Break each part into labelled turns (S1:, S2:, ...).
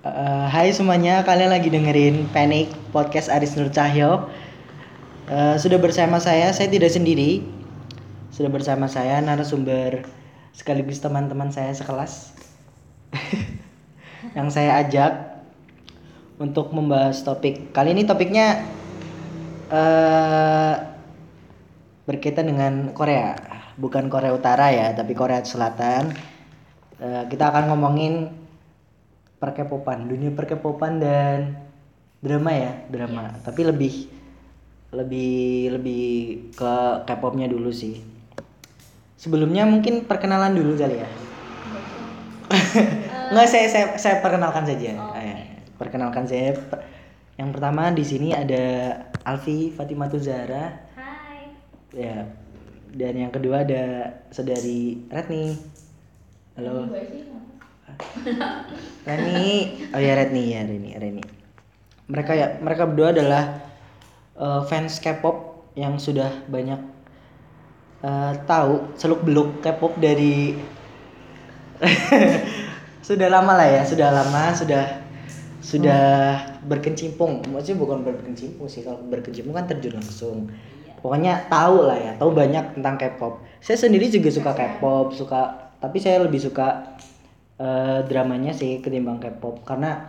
S1: Eh, hai semuanya, kalian lagi dengerin Panic Podcast Aris Nur Cahyo. Eh, sudah bersama saya, saya tidak sendiri. Sudah bersama saya narasumber sekaligus teman-teman saya sekelas. yang saya ajak untuk membahas topik. Kali ini topiknya eh berkaitan dengan Korea. Bukan Korea Utara ya, tapi Korea Selatan. Eh, kita akan ngomongin perkepopan dunia perkepopan dan drama ya drama. Tapi lebih lebih lebih ke K-popnya dulu sih. Sebelumnya mungkin perkenalan dulu kali ya. Nggak saya, saya saya perkenalkan saja. Eh, perkenalkan saya yang pertama di sini ada Alfi Fatimah Zahra
S2: Hai.
S1: ya. Dan yang kedua ada saudari Retni halo Reni, oh ya Reni ya Reni, Reni. Mereka ya, mereka berdua adalah eh, fans K-pop yang sudah banyak eh, tahu seluk beluk K-pop dari sudah lama lah ya, sudah lama, sudah sudah berkecimpung. Maksudnya bukan berkecimpung sih, kalau berkecimpung kan terjun langsung. Pokoknya tahu lah ya, tahu banyak tentang K-pop. Saya sendiri juga suka K-pop, suka tapi saya lebih suka eh, dramanya sih ketimbang K-pop. Karena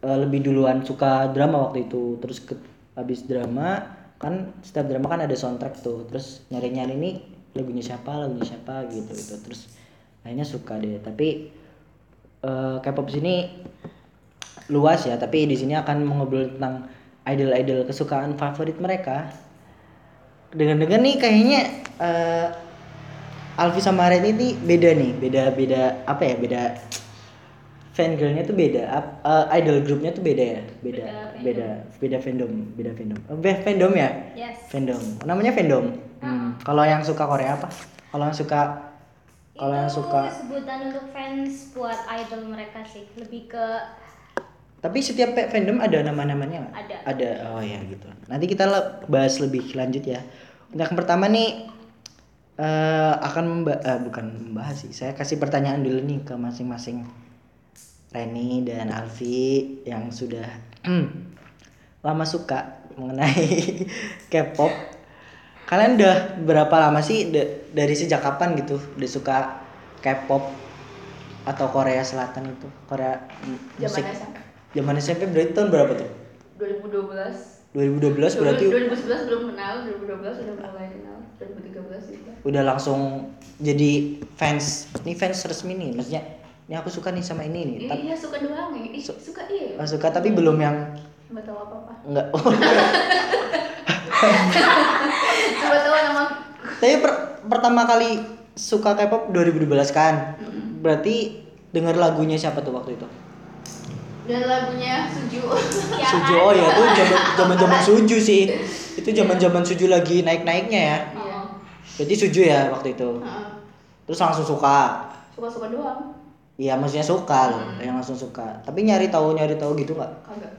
S1: eh, lebih duluan suka drama waktu itu. Terus ke, habis drama kan setiap drama kan ada soundtrack tuh. Terus nyari nyari nih lagunya siapa lagunya siapa gitu gitu. Terus akhirnya suka deh. Tapi eh, K-pop sini luas ya. Tapi di sini akan mengobrol tentang idol-idol kesukaan favorit mereka. Dengan dengan nih kayaknya eh, Alfi sama Ren ini beda nih, beda beda apa ya beda fangirlnya tuh beda, eh, idol grupnya tuh beda ya, beda beda beda fandom, beda fandom, oh, be- fandom ya,
S2: Yes.
S1: fandom, namanya fandom. Hmm. Kalau yang suka Korea apa? Kalau yang suka kalau yang suka
S2: sebutan untuk fans buat idol mereka sih. Lebih ke
S1: tapi setiap fandom ada nama-namanya nggak?
S2: Ada.
S1: Ada. Oh ya gitu. Nanti kita bahas lebih lanjut ya. Untuk yang pertama nih eh akan memba- eh, bukan membahas sih. Saya kasih pertanyaan dulu nih ke masing-masing Reni dan Alfi yang sudah lama suka mengenai K-pop. Kalian udah berapa lama sih da- dari sejak kapan gitu udah suka K-pop atau Korea Selatan itu? Korea musik
S3: Zaman SMP.
S1: Zaman SMP berarti tahun berapa tuh?
S3: 2012
S1: 2012 berarti
S3: 2011 belum kenal 2012 udah mulai kenal 2013 juga
S1: udah langsung jadi fans. Ini fans resmi nih, maksudnya ini aku suka nih sama ini nih.
S3: Ih,
S1: Tapi
S3: iya suka doang ya Ih,
S1: Su-
S3: suka iya
S1: oh, suka tapi belum yang
S3: Coba tahu apa-apa
S1: enggak.
S3: Coba tahu nama
S1: tapi per- pertama kali suka K-pop 2012 kan. Berarti denger lagunya siapa tuh waktu itu?
S3: Dan lagunya Suju
S2: ya
S1: Suju
S2: kan?
S1: oh ya itu zaman zaman zaman Suju sih. Itu zaman zaman Suju lagi naik-naiknya ya.
S3: Iya
S1: Berarti Suju ya waktu itu.
S3: Heeh.
S1: Terus langsung suka.
S3: Suka-suka doang
S1: Iya maksudnya suka loh, yang langsung suka. Tapi nyari tahu nyari tahu gitu nggak?
S3: Kagak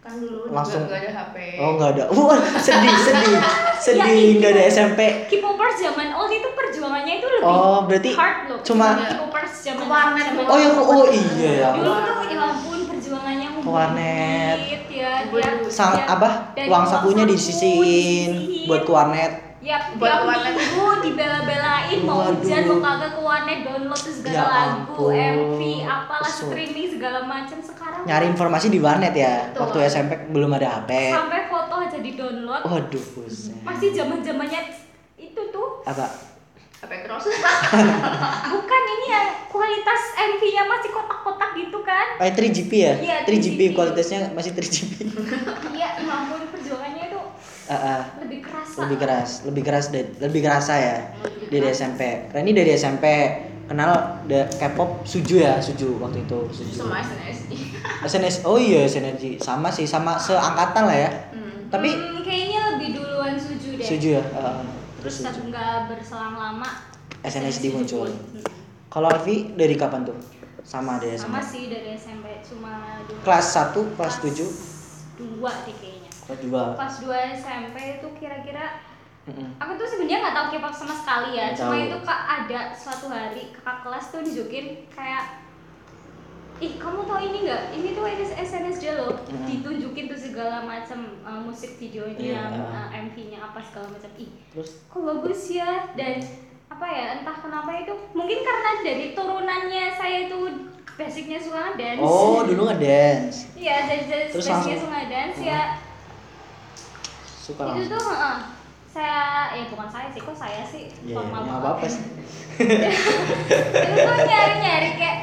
S3: Kan dulu
S1: Langsung-
S3: nggak ada HP
S1: Oh nggak ada. Wah sedih sedih sedih
S2: Ya,
S1: nggak ada. SMP.
S2: K-popers zaman old itu perjuangannya itu lebih
S1: Oh, berarti
S2: hard loh.
S1: cuma-
S2: K-popers zaman
S3: Warnet
S1: Oh yang oh iya ya.
S2: Dulu tuh ya ampun perjuangannya
S1: warnet.
S2: ya, tiap-
S1: Sang
S2: tiap-
S1: apa? Uang sakunya
S2: saku
S1: disisihin buat ke warnet.
S2: Ya,
S3: Buat
S2: tiap
S3: warnet.
S2: minggu dibela-belain mau
S1: Waduh.
S2: hujan mau kagak ke warnet download tuh segala
S1: Ya
S2: lagu,
S1: ampun.
S2: MV, apalah
S1: Kesel.
S2: streaming segala macam sekarang
S1: Nyari informasi di warnet ya.
S3: Betul.
S1: Waktu SMP belum ada HP.
S2: sampai foto aja di download
S1: Waduh buset.
S2: masih zaman zamannya itu tuh
S1: Apa?
S3: HP cross
S2: bukan ini ya kualitas MV-nya masih kotak-kotak gitu kan
S1: Eh 3GP ya?
S2: Iya,
S1: 3GP
S2: 3GP.
S1: kualitasnya masih 3GP.
S2: iya ya ampun
S1: ah.
S2: lebih keras
S1: lebih keras, lebih keras dan lebih kerasa ya dari SMP. Karena ini dari SMP kenal da- K-pop Suju ya, Suju waktu itu. Suju.
S3: Sama SNSD
S1: SNS, oh iya SNRG sama sih, sama seangkatan lah ya.
S3: hmm.
S1: Tapi
S2: Hmm, kayaknya lebih duluan Suju deh
S1: Suju ya, ah,
S2: terus nggak berselang lama
S1: SNSD muncul. Kalau Alfi dari kapan tuh? Sama dari
S2: sama
S1: SMP.
S2: sih dari SMP cuma dulu
S1: Kelas 1, kelas 7,
S2: dua deh kayaknya
S1: kelas 2.
S2: pas 2 SMP itu kira-kira
S1: Mm-mm.
S2: aku tuh sebenarnya nggak tahu K-pop sama sekali ya
S1: Nggak
S2: cuma
S1: tahu.
S2: itu kak ada suatu hari kakak kelas tuh nunjukin kayak ih kamu tau ini nggak ini tuh SNSD loh
S1: Hmm.
S2: ditunjukin tuh segala macam uh, musik videonya
S1: Iya.
S2: uh, MV-nya apa segala macam ih
S1: terus
S2: kok bagus ya dan apa ya entah kenapa itu mungkin karena dari turunannya saya itu basicnya suka dance
S1: oh dulu ngedance
S2: iya dari, dari basicnya suka dance ya
S1: suka
S2: itu
S1: langsung
S2: tuh heeh, saya ya bukan saya sih kok saya sih
S1: Iya,
S2: formal
S1: nggak
S2: banget.
S1: apa-apa sih.
S2: itu tuh nyari nyari kayak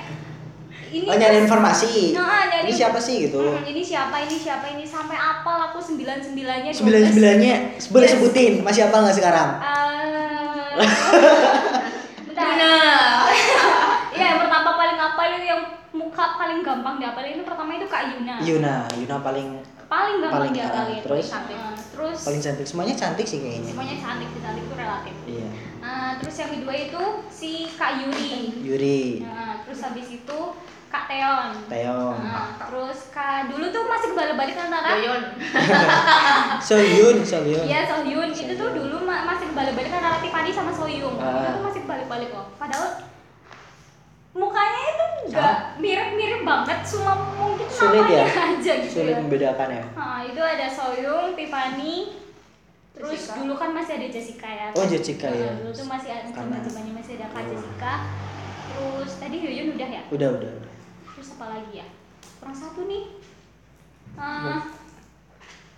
S2: ini
S1: Oh nyari informasi.
S2: Nah, nyari-
S1: Ini siapa sih gitu?
S2: Hmm, ini siapa ini siapa ini sampai apal aku sembilan sembilannya
S1: Sembilan sembilannya boleh
S2: Yes.
S1: sebutin masih apa nggak sekarang?
S2: bentar ya yang pertama paling apal itu yang muka paling gampang diapalin itu pertama itu kak Yuna
S1: Yuna, Yuna paling
S2: paling gampang
S1: Paling,
S2: diapalin
S1: ah, terus?
S2: Ah, terus
S1: paling cantik. Semuanya cantik sih kayaknya.
S2: semuanya cantik sih, cantik itu relatif
S1: Iya.
S2: Ah, terus yang kedua itu si kak Yuri
S1: Yuri,
S2: Nah, terus habis itu Kak Teon.
S1: Taeyong,
S2: Nah, terus Kak dulu tuh masih kebalik-balik antara
S3: Yoyon.
S1: Soyun, Soyun.
S2: Iya Sohyun itu tuh dulu ma- masih kebalik-balik antara Tiffany sama Soyung. Itu
S1: Ah.
S2: tuh masih kebalik-balik loh. Padahal mukanya itu enggak mirip-mirip banget, cuma mungkin
S1: Sulit ya?
S2: namanya aja gitu.
S1: Sulit
S2: ya.
S1: membedakan ya.
S2: Nah, itu ada Soyung, Tiffany, terus
S3: Jessica.
S2: dulu kan masih ada Jessica ya.
S1: Oh, Jessica,
S2: Nah,
S1: ya.
S2: Dulu tuh masih ada
S1: Karena-
S2: zaman-zamannya masih ada Kak Jessica. Terus tadi Hyun udah ya?
S1: Udah, udah, udah.
S2: Terus apa lagi ya? Kurang satu nih. Ah,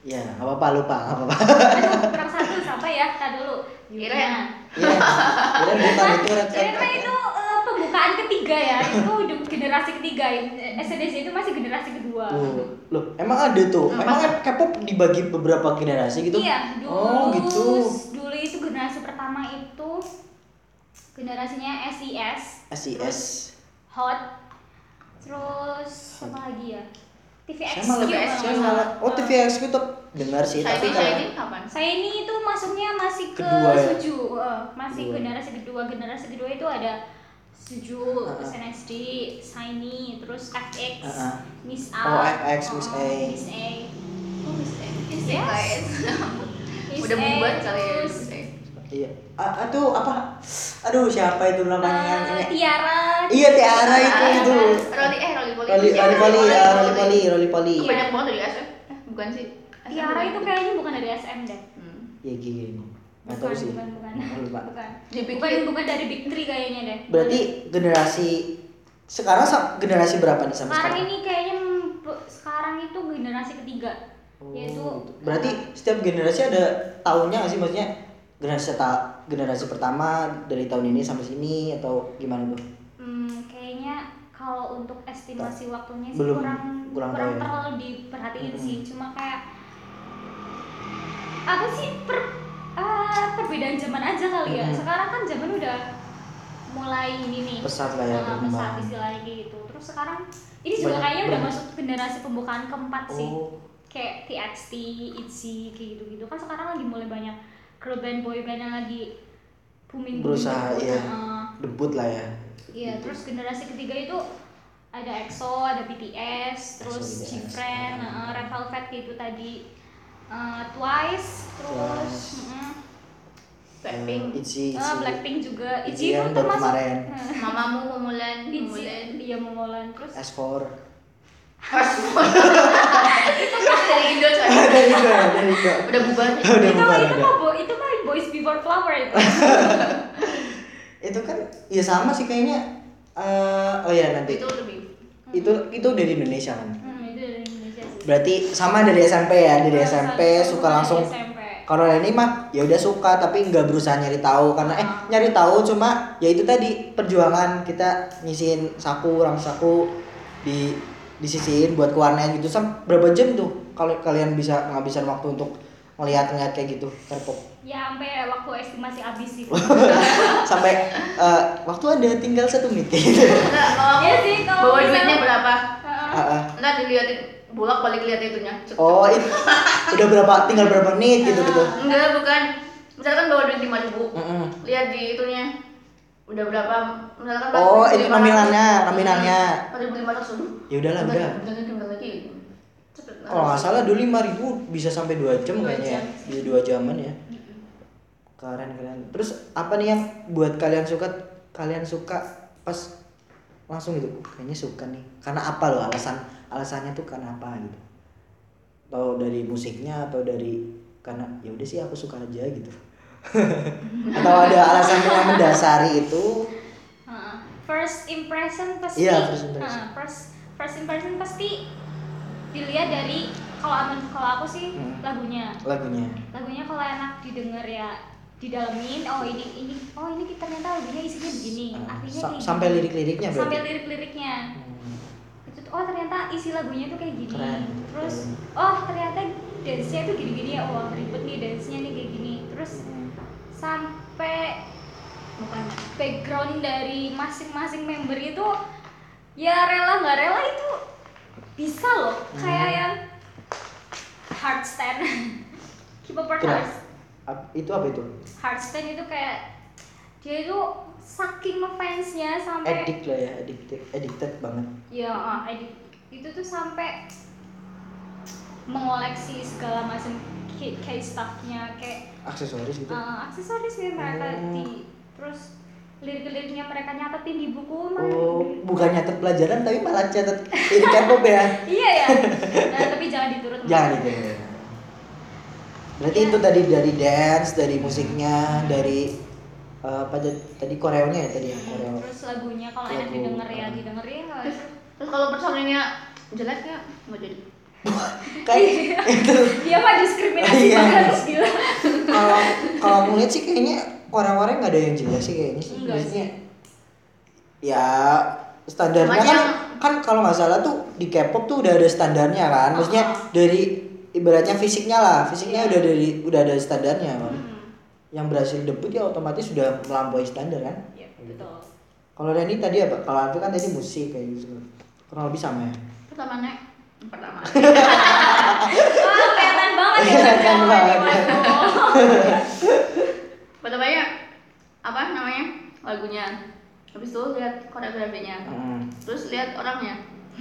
S1: Ya, nggak apa-apa lupa, apa-apa.
S2: aduh, kurang satu siapa ya? Tadi dulu.
S3: Iren.
S1: Iya, kirain bukan itu
S2: itu eh, pembukaan ketiga ya. Itu udah generasi ketiga. SDC itu masih generasi kedua.
S1: Tuh, loh, emang ada tuh.
S3: Hmm,
S1: Emang? K-pop dibagi beberapa generasi gitu?
S2: Iya, dulu
S1: Oh, gitu.
S2: dulu itu generasi pertama itu generasinya SIS,
S1: SIS.
S2: Hot, terus apa lagi ya? TVX.
S1: Saya malah, saya
S2: kalau nggak
S1: malah,
S2: salah.
S1: oh TVX itu dengar sih,
S3: Saya
S1: tapi
S3: ini, saya ini kapan?
S2: Saya ini itu masuknya masih ke
S1: Kedua ya?
S2: Suju, eh, masih
S1: Kedua.
S2: generasi kedua. Generasi kedua itu ada Suju,
S1: Uh-uh.
S2: SNSD, Shiny, terus FX,
S1: Uh-uh.
S2: Miss A,
S1: Oh, FX, Miss
S2: oh,
S1: A.
S2: Miss A,
S3: Oh, Miss A. Miss A,
S2: Yes. Miss
S3: Udah
S2: A,
S3: bubar kali ya.
S2: terus,
S3: Miss A.
S1: Iya. Ah, aduh apa? Aduh siapa itu namanya yang ini?
S2: Tiara,
S1: Iya Tiara itu
S3: Ah,
S1: itu.
S3: Roli eh Roli Poli.
S1: Roli Poli
S3: Roli
S1: ya Roli Poli Roli Poli.
S3: Itu banyak banget dari SF. Eh, bukan sih.
S2: Tiara itu kayaknya bukan dari SM deh.
S3: Hmm.
S1: Ya gini. Nggak
S2: Bukan,
S1: tahu sih.
S2: bukan, bukan,
S1: lupa.
S2: bukan.
S3: Dia
S2: Bukan,
S3: pikir
S2: bukan dari Big Three kayaknya deh.
S1: Berarti generasi sekarang generasi berapa nih sampai
S2: sekarang
S1: sekarang?
S2: ini kayaknya sekarang itu generasi ketiga,
S1: Oh,
S2: yaitu
S1: gitu. Berarti setiap generasi ada tahunnya nggak sih maksudnya generasi ta generasi pertama dari tahun ini sampai sini atau gimana tuh?
S2: Hmm, kayaknya kalau untuk estimasi waktunya sih
S1: Belum-
S2: kurang
S1: kurang
S2: kurang,
S1: ya.
S2: terlalu diperhatiin
S1: Mm-mm.
S2: sih. Cuma kayak apa sih per ah, perbedaan zaman aja kali ya.
S1: Mm-mm.
S2: Sekarang kan zaman udah mulai ini nih.
S1: Pesat lah ya berkembang.
S2: pesat istilahnya kayak gitu. Terus sekarang ini juga
S1: Banyak-
S2: kayaknya udah masuk generasi pembukaan keempat sih.
S1: Oh,
S2: Kayak TXT, ITZY kayak gitu-gitu. Kan sekarang lagi mulai banyak girl band, boy band yang lagi booming
S1: berusaha ya
S2: Heeh.
S1: debut lah ya.
S2: Iya, terus generasi ketiga itu ada EXO, ada BTS, terus Gfriend, uh, Red Velvet gitu tadi, uh, Twice, terus
S1: Twice.
S2: mm,
S3: Blackpink.
S1: Eh, Itzy,
S2: uh,
S1: Itzy.
S2: Blackpink juga,
S1: Itzy
S2: Itzy
S1: yang
S2: itu
S1: baru
S2: termasuk
S1: kemarin.
S3: Mamamu Memulan,
S2: Itzy,
S3: Memulan.
S2: dia memolan terus
S1: S4.
S3: Pas Itu kan dari Indo coy.
S1: dari Indo dari Indo.
S3: Udah bubar.
S1: Udah
S2: itu
S1: bubar,
S2: itu
S1: udah.
S2: mah itu mah Boys Before Flower itu.
S1: Itu kan ya sama sih kayaknya. eh oh ya nanti
S3: Itu lebih.
S1: itu itu dari Indonesia kan.
S2: hmm, itu dari Indonesia sih.
S1: Berarti sama dari SMP ya, dari
S2: Nah,
S1: SMP suka langsung kalau ini mah ya udah suka tapi nggak berusaha nyari tahu karena eh
S2: Ah.
S1: nyari tahu cuma ya itu tadi perjuangan kita nyisihin saku orang saku di disisihin buat ke warnet gitu sam berapa jam tuh kalau kalian bisa ngabisin waktu untuk ngelihat-ngelihat kayak gitu K-pop
S2: Ya sampai waktu estimasi habis itu.
S1: sampai eh, waktu ada tinggal satu menit gitu
S3: kalau
S2: Iya
S3: aku
S2: sih, kalau
S3: bawa duitnya berapa?
S2: Heeh.
S1: Ah, ah.
S3: Entar dilihatin bolak balik lihat itunya. Cek, cek.
S1: oh itu udah berapa tinggal berapa menit gitu gitu.
S3: Enggak, bukan. Misalkan bawa duit lima ribu,
S1: Mm-mm.
S3: lihat di itunya. Udah berapa? Misalkan
S1: oh itu nominalnya nominalnya
S3: empat ribu lima ratus.
S1: Ya udahlah udah.
S3: lagi.
S1: Kalau nggak salah dulu lima ribu bisa sampai dua jam kayaknya ya. di dua jaman ya. Keren keren. Terus apa nih yang buat kalian suka kalian suka pas langsung gitu? Kayaknya suka nih. Karena apa loh alasan alasannya tuh karena apa gitu. Atau dari musiknya atau dari karena ya udah sih aku suka aja gitu. Atau ada alasan yang mendasari itu?
S2: First impression pasti
S1: Iya, first impression.
S2: Heeh, first first impression pasti dilihat dari kalau aman kalau aku sih
S1: Hmm.
S2: lagunya.
S1: Lagunya.
S2: Lagunya kalau enak didengar ya didalemin oh ini ini oh ini ternyata lagunya isinya begini
S1: Ah,
S2: artinya
S1: sa-
S2: kayak
S1: sampai lirik-liriknya
S2: sampai lirik-liriknya.
S1: Hmm.
S2: tuh, oh ternyata isi lagunya tuh kayak gini.
S1: Keren.
S2: terus oh ternyata dance-nya tuh gini-gini ya wah ribet nih dance-nya nih kayak gini. Terus
S1: Hmm.
S2: sampai bukannya background dari masing-masing member itu ya rela nggak rela itu bisa loh. Kayak
S1: Hmm.
S2: yang hard stand K-popper
S1: Kira-
S2: hard,
S1: Ap- itu apa itu?
S2: Hard stand itu kayak dia itu saking ngefansnya sampai
S1: addict lah ya addicted addicted banget.
S2: Ya ah, edit itu tuh sampai mengoleksi segala macam kayak stuffnya kayak
S1: aksesoris gitu?
S2: uh, aksesoris ya mereka
S1: Oh.
S2: di terus lirik-liriknya mereka nyatetin di buku malah
S1: oh bukan nyatet pelajaran tapi malah catat ini K-pop ya?
S2: Iya ya. Nah, tapi jangan diturut.
S1: Jangan itu ya. berarti
S2: Iya.
S1: itu tadi dari dance dari musiknya dari eh, apa tadi- tadi koreonya ya tadi ya koreo.
S2: terus lagunya kalau enak didengar ya didengar ya
S3: Terus, terus kalau personilnya jeleknya nggak? Jadi.
S1: kayak itu
S2: dia mah diskriminasi
S1: Iya.
S2: banget gila.
S1: Kalau kalau aku lihat sih kayaknya Korea-Korea nggak ada yang jelek sih kayaknya sih. Maksudnya, ya standarnya kan
S3: yang-
S1: kan kalau nggak salah tuh di K-pop tuh udah ada standarnya kan. Maksudnya
S2: Ah.
S1: dari ibaratnya fisiknya lah. Fisiknya
S2: Iya.
S1: udah dari udah ada standarnya kan.
S2: Hmm,
S1: yang berhasil debut ya otomatis sudah melampaui standar kan
S2: ya betul
S1: kalau Reni tadi apa kalau Alfi kan tadi musik kayak gitu kurang lebih sama ya
S3: Pertama nek, pertama.
S2: wah kelihatan banget ya
S1: Kelihatan banget.
S2: waduh.
S3: Pertamanya apa namanya lagunya. Habis itu lihat koreografinya.
S1: Hmm.
S3: Terus lihat orangnya.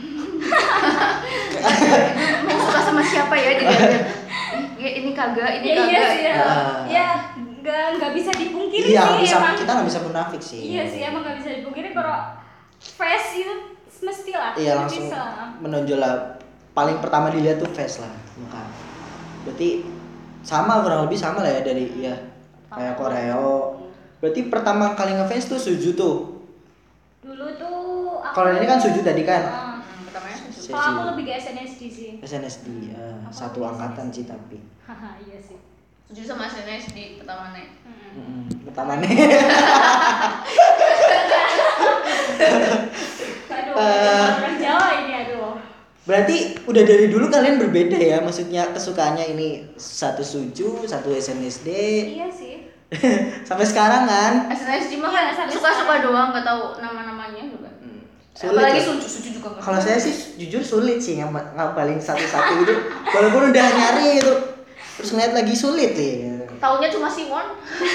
S3: mau suka sama siapa ya Ih, ini kagak ini
S2: ya iya
S3: kagak
S2: sih ya
S1: Ah.
S2: ya nggak nggak bisa dipungkiri
S1: iya
S2: sih
S1: bisa
S2: emang.
S1: kita nggak bisa munafik sih.
S2: Iya sih emang nggak bisa dipungkiri kalau face itu mestilah
S1: iya langsung
S2: bisa.
S1: menonjol lah. Paling pertama dilihat tuh face lah muka. Berarti sama kurang lebih sama lah ya dari ya kayak koreo berarti pertama kali ngefans tuh suju tuh?
S2: Dulu tuh aku
S1: Kalau ini kan Suju tadi kan?
S2: Ah.
S3: Hmm, pertamanya susu.
S1: Si-
S2: kalau aku lebih ke SNSD sih.
S1: SNSD eh,
S2: Aku
S1: satu
S2: lebih
S1: angkatan
S2: SNSD.
S1: sih tapi.
S2: Haha iya sih
S3: Suju sama SNS di pertama nek.
S2: Mm-mm.
S1: Mm, pertama nih
S2: aduh
S1: Eh.
S2: orang Jawa ini aduh
S1: berarti udah dari dulu kalian berbeda ya maksudnya kesukaannya ini satu suju satu SNSD
S2: iya sih
S1: sampai sekarang kan
S3: SNSD mah
S2: Iya,
S3: kan suka-suka doang nggak tahu nama-namanya juga.
S1: sulit
S3: Apalagi
S1: ya.
S3: suju suju juga
S1: kalau saya sih jujur sulit sih yang ngapalin satu-satu gitu walaupun udah nyari gitu terus ngeliat lagi sulit nih
S3: Taunya cuma Siwon.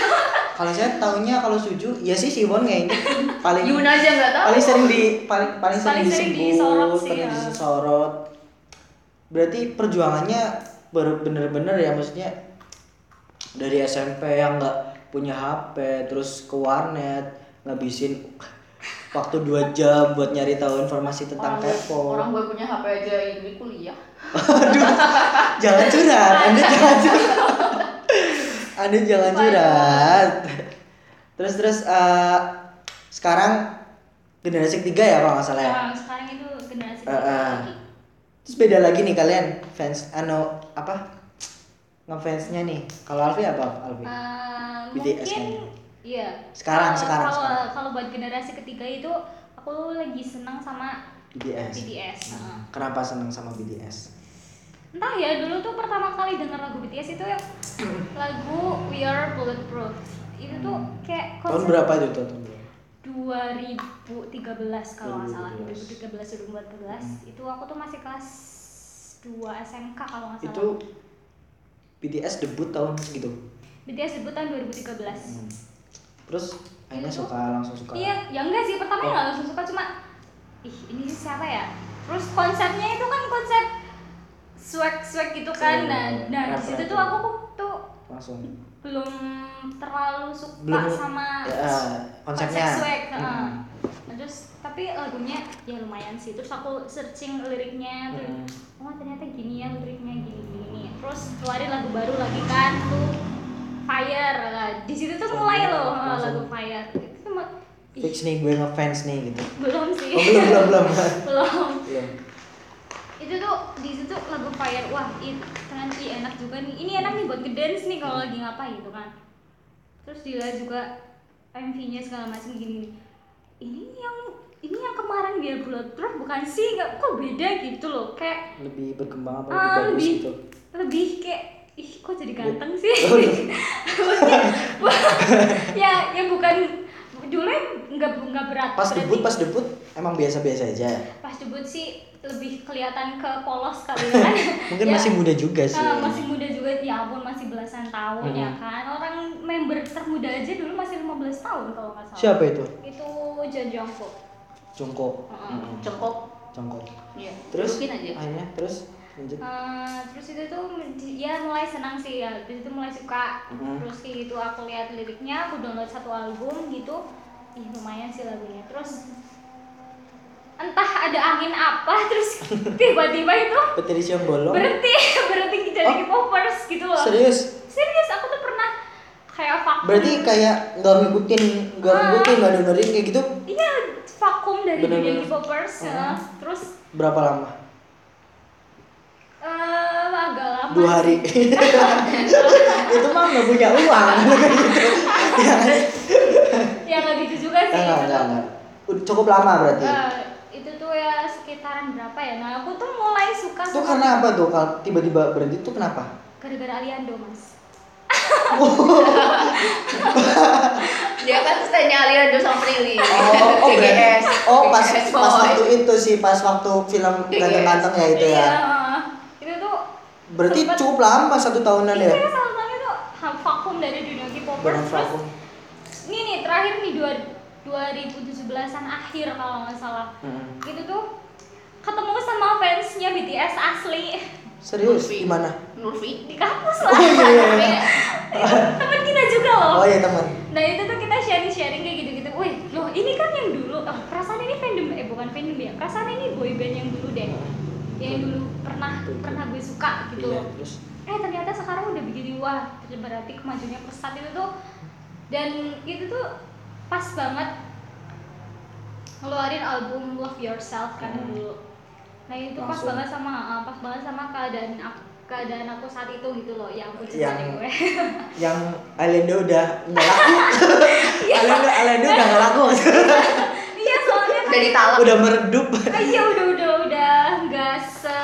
S1: kalau saya taunya kalau suju ya sih Siwon kayaknya paling
S3: Yun aja nggak tahu.
S1: paling sering di paling paling sering
S2: Paling sering
S1: disebut
S2: disorot sih,
S1: paling
S2: ya.
S1: disorot berarti perjuangannya bener-bener ya maksudnya dari SMP yang nggak punya HP terus ke warnet ngabisin waktu dua jam buat nyari tahu informasi tentang K-pop
S3: orang gue punya HP aja ini kuliah.
S1: Aduh, jangan curhat, Anda jangan curhat. Anda jangan curhat. Terus terus eh, sekarang generasi ketiga ya kalau nggak salah ya.
S2: Sekarang, sekarang itu generasi
S1: Eh, eh.
S2: lagi.
S1: Terus beda lagi nih kalian fans ano apa ngefansnya nih. Kalau Alfi apa Alfi?
S2: Eh,
S1: BTS
S2: mungkin
S1: kayaknya.
S2: Iya
S1: Sekarang,
S2: Kalau-
S1: sekarang,
S2: kalau kalau buat generasi ketiga itu aku lagi senang sama
S1: BTS.
S2: BTS Heeh.
S1: Kenapa seneng sama BTS?
S2: entah ya dulu tuh pertama kali denger lagu BTS itu yang lagu We Are Bulletproof itu tuh kayak
S1: Tahun berapa itu berapa?
S2: 2013 kalau nggak salah
S1: 2013.
S2: 2013 2014 itu aku tuh masih kelas 2 SMK kalau nggak salah
S1: Itu BTS debut tahun segitu.
S2: BTS debut tahun 2013
S1: Hmm. Terus akhirnya suka langsung suka.
S2: Iya, ya enggak sih. Pertama
S1: Oh.
S2: nggak langsung suka cuma ih ini siapa ya? Terus konsepnya itu kan konsep swag swag gitu kan.
S1: Oh,
S2: Nah, nah di situ tuh aku tuh
S1: langsung
S2: belum terlalu suka
S1: belum
S2: sama
S1: ya, konsepnya
S2: konsep swag.
S1: Hmm.
S2: Nah, terus tapi lagunya ya lumayan sih terus aku searching liriknya terus
S1: Mm.
S2: oh ternyata gini ya liriknya gini gini terus keluarin lagu baru lagi kan tuh Fire Nah, di situ tuh mulai loh eh, lagu Fire.
S1: Fix nih gue ngefans nih gitu.
S2: Belum sih.
S1: Oh, belum belum belum.
S2: Belum.
S1: Belum
S2: itu tuh di situ lagu Fire wah itu ih, enak juga nih. Ini enak nih buat ngedance nih kalau lagi ngapain gitu kan. Terus dilihat juga MV-nya segala macam gini ini yang ini yang kemarin dia drop bukan sih? Nggak- kok beda gitu loh? Kayak
S1: lebih berkembang apa
S2: ah,
S1: lebih bagus
S2: lebih
S1: gitu?
S2: lebih kayak ih kok jadi ganteng sih?
S1: Oh, iya.
S2: ya ya bukan. Dulu nggak nggak berat
S1: pas
S2: berarti-
S1: debut pas debut emang biasa biasa aja.
S2: Pas debut sih lebih kelihatan ke polos kali ya kan?
S1: Mungkin
S2: Ya,
S1: masih muda juga sih.
S2: Ah, masih muda juga. Ya ampun masih belasan tahun ya
S1: Mm-mm.
S2: kan? Orang member termuda aja dulu masih 15 tahun kalau nggak salah.
S1: Siapa itu?
S2: Itu Jungkook. Heeh.
S1: Mm-mm.
S3: Cengkok.
S1: Jungkook.
S3: Iya.
S1: terus?
S3: Mungkin aja.
S1: akhirnya terus
S2: Eh, terus itu tuh ya mulai senang sih ya. Terus itu mulai suka.
S1: Mhm.
S2: terus kayak gitu aku lihat liriknya aku download satu album gitu. Ih lumayan sih lagunya. Terus entah ada angin apa terus tiba-tiba itu
S1: yang bolong.
S2: berhenti berhenti jadi
S1: Oh.
S2: K-popers gitu loh.
S1: Serius?
S2: Serius aku tuh pernah kayak vakum.
S1: Berarti kayak nggak ngikutin nggak
S2: Ah.
S1: ngikutin nggak dengerin kayak gitu?
S2: Iya vakum dari dunia K-popers ya.
S1: Mhm.
S2: terus
S1: berapa lama
S2: eh agak lama
S1: dua hari. itu mah nggak punya uang. Gitu. Ya.
S2: Ya nggak gitu juga sih
S1: enggak enggak
S2: tuh.
S1: enggak. Udah cukup lama berarti?
S2: Eh, itu tuh ya sekitaran berapa ya? Nah aku tuh mulai suka
S1: itu
S2: sama
S1: karena apa tuh? Kalau tiba-tiba berhenti tuh kenapa?
S2: Gara-gara Aliando mas.
S3: Dia kan style-nya Aliando sama Prilly.
S1: oh oh berarti
S3: GGS.
S1: oh pas pas waktu itu sih pas waktu film ganteng-ganteng ya itu
S2: iya
S1: ya?
S2: Tuh
S1: berarti
S2: sempet-
S1: cukup lama satu tahunan ya
S2: iya salah satunya tuh vakum dari dunia K-popers terus
S1: vakum.
S2: ini nih terakhir nih dua 2017an akhir kalau nggak salah
S1: Hmm.
S2: itu tuh ketemu sama fansnya BTS asli
S1: serius di mana
S3: Nurfi.
S2: di kampus lah
S1: oh iya iya, iya.
S2: itu teman kita juga loh
S1: oh iya teman
S2: Nah itu tuh kita sharing-sharing kayak gitu-gitu. Wih, loh ini kan yang dulu. Oh, perasaan ini fandom eh bukan fandom ya. Perasaan ini boyband yang dulu deh. Yang dulu pernah
S1: Betul,
S2: pernah gue suka gitu.
S1: iya
S2: loh.
S1: terus
S2: Eh ternyata sekarang udah begini wah. Berarti kemajuannya pesat itu tuh dan itu tuh pas banget ngeluarin album Love Yourself kan
S1: Hmm.
S2: dulu. Nah itu pas banget sama ah, pas banget sama keadaan aku keadaan aku saat itu gitu loh yang aku
S1: Yang-
S2: ceritain gue.
S1: yang Alendo udah nggak laku Alendo Alendo udah nggak laku
S2: Iya soalnya kan
S3: Udah ditalak.
S1: udah meredup
S2: Ah, iya udah nggak se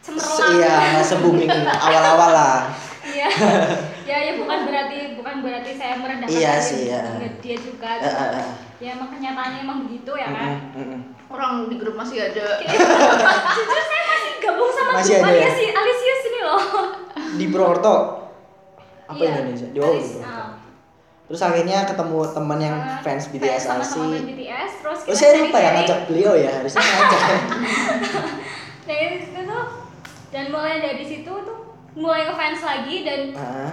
S2: cemerlang.
S1: Iya nggak se booming awal-awal lah
S2: Iya. ya ya bukan berarti bukan berarti saya merendahkan
S1: Iya
S2: dia,
S1: sih, ya.
S2: dia, juga.
S1: Eh, eh, eh.
S2: Ya emang kenyataannya emang begitu ya kan.
S1: Mm-mm, mm-mm.
S3: Orang di grup masih ada.
S2: Jujur saya masih gabung sama
S1: Masih
S2: grup
S1: ada ya?
S2: Aliasi Alisius ini loh.
S1: di Purwokerto apa
S2: Iya.
S1: Indonesia di
S2: Alis-
S1: Purwokerto
S2: ah.
S1: Terus akhirnya ketemu teman yang fans BTS
S2: fans BTS terus kita
S1: saya lupa ya ngajak beliau ya harusnya ngajak
S2: dari situ tuh dan mulai dari situ tuh mulai ngefans lagi dan
S1: Ah,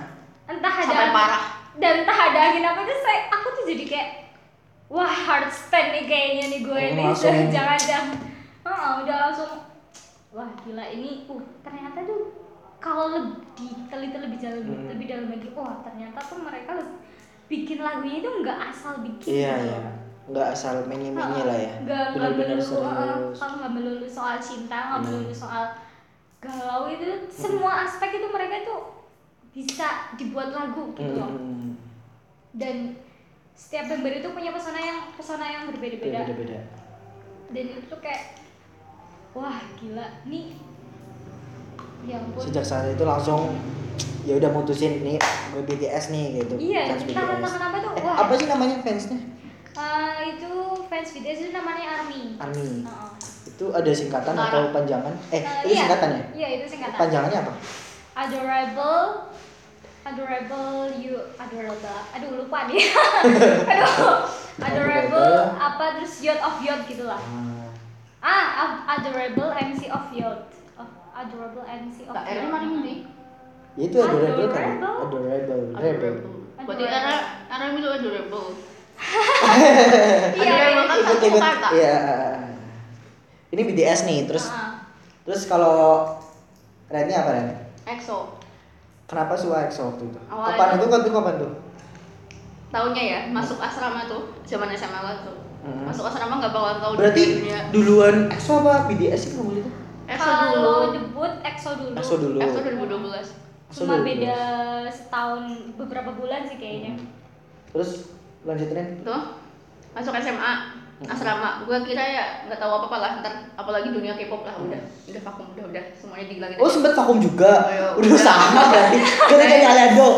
S2: entah ada
S3: Sampai parah.
S2: dan entah ada angin apa itu saya aku tuh jadi kayak wah hard stand nih kayaknya nih gue
S1: Oh,
S2: nih.
S1: langsung.
S2: jangan jangan oh, udah langsung wah gila ini uh ternyata tuh kalau lebih diteliti lebih jauh lebih,
S1: Hmm.
S2: lebih dalam lagi wah ternyata tuh mereka bikin lagunya itu nggak asal bikin
S1: iya
S2: gitu
S1: ya
S2: loh.
S1: nggak asal menye-menye lah ya.
S2: Nggak nggak
S1: benar-benar
S2: melulu
S1: serius.
S2: Kalau nggak melulu soal cinta nggak
S1: Hmm.
S2: melulu soal galau itu semua aspek itu mereka tuh bisa dibuat lagu gitu loh.
S1: Mm-mm.
S2: dan setiap member itu punya pesona yang pesona yang berbeda-beda.
S1: Beda-beda.
S2: Dan itu tuh kayak wah gila. Nih ya ampun.
S1: Sejak saat itu langsung ya udah mutusin nih gue BTS nih gitu.
S2: Iya
S1: fans
S2: entah
S1: BTS
S2: kenapa tuh?
S1: Eh,
S2: wah.
S1: apa sih namanya fansnya?
S2: Eh, itu fans BTS itu namanya ARMY.
S1: ARMY.
S2: Heeh.
S1: itu ada singkatan atau panjangan? Eh
S2: Eh,
S1: itu
S2: iya.
S1: singkatan ya?
S2: Iya itu singkatan.
S1: Panjangannya apa?
S2: Adorable. Adorable you adorable. Aduh lupa nih. Aduh. Adorable. Apa terus yacht of yacht gitu lah.
S1: Ah,
S2: ah ad- adorable MC of yacht oh, adorable MC of yacht
S3: mana ini?
S1: ya itu adorable kan
S2: Adorable.
S1: adorable rebel
S3: Adorable. Berarti era era itu adorable.
S2: Iya,
S3: Ada yang makan satu
S1: ikut-ikut
S3: kata.
S1: iya ini BTS nih terus
S2: Ah.
S1: terus kalau Rednya apa Red?
S3: EXO.
S1: Kenapa suka EXO waktu itu?
S3: Awalnya-
S1: Kapan itu? Kapan itu? Kapan tuh?
S3: Tahunnya ya, masuk asrama tuh, zaman SMA lah tuh.
S1: Hmm.
S3: Masuk asrama nggak bakal tahu
S1: Berarti
S3: dunia.
S1: duluan EXO apa BTS sih kamu itu?
S3: EXO dulu.
S2: Kalau debut EXO dulu.
S1: EXO dulu.
S3: EXO 2012.
S2: Cuma beda setahun beberapa bulan sih kayaknya.
S1: Terus lanjutin
S3: Tuh, masuk SMA asrama gue kira ya nggak tahu apa apa lah ntar apalagi dunia K-pop lah udah udah vakum udah udah semuanya dihilangin
S1: Oh sempet vakum juga.
S3: Ayo,
S1: Udah
S3: udah.
S1: sama berarti. Kita kayak Aliando.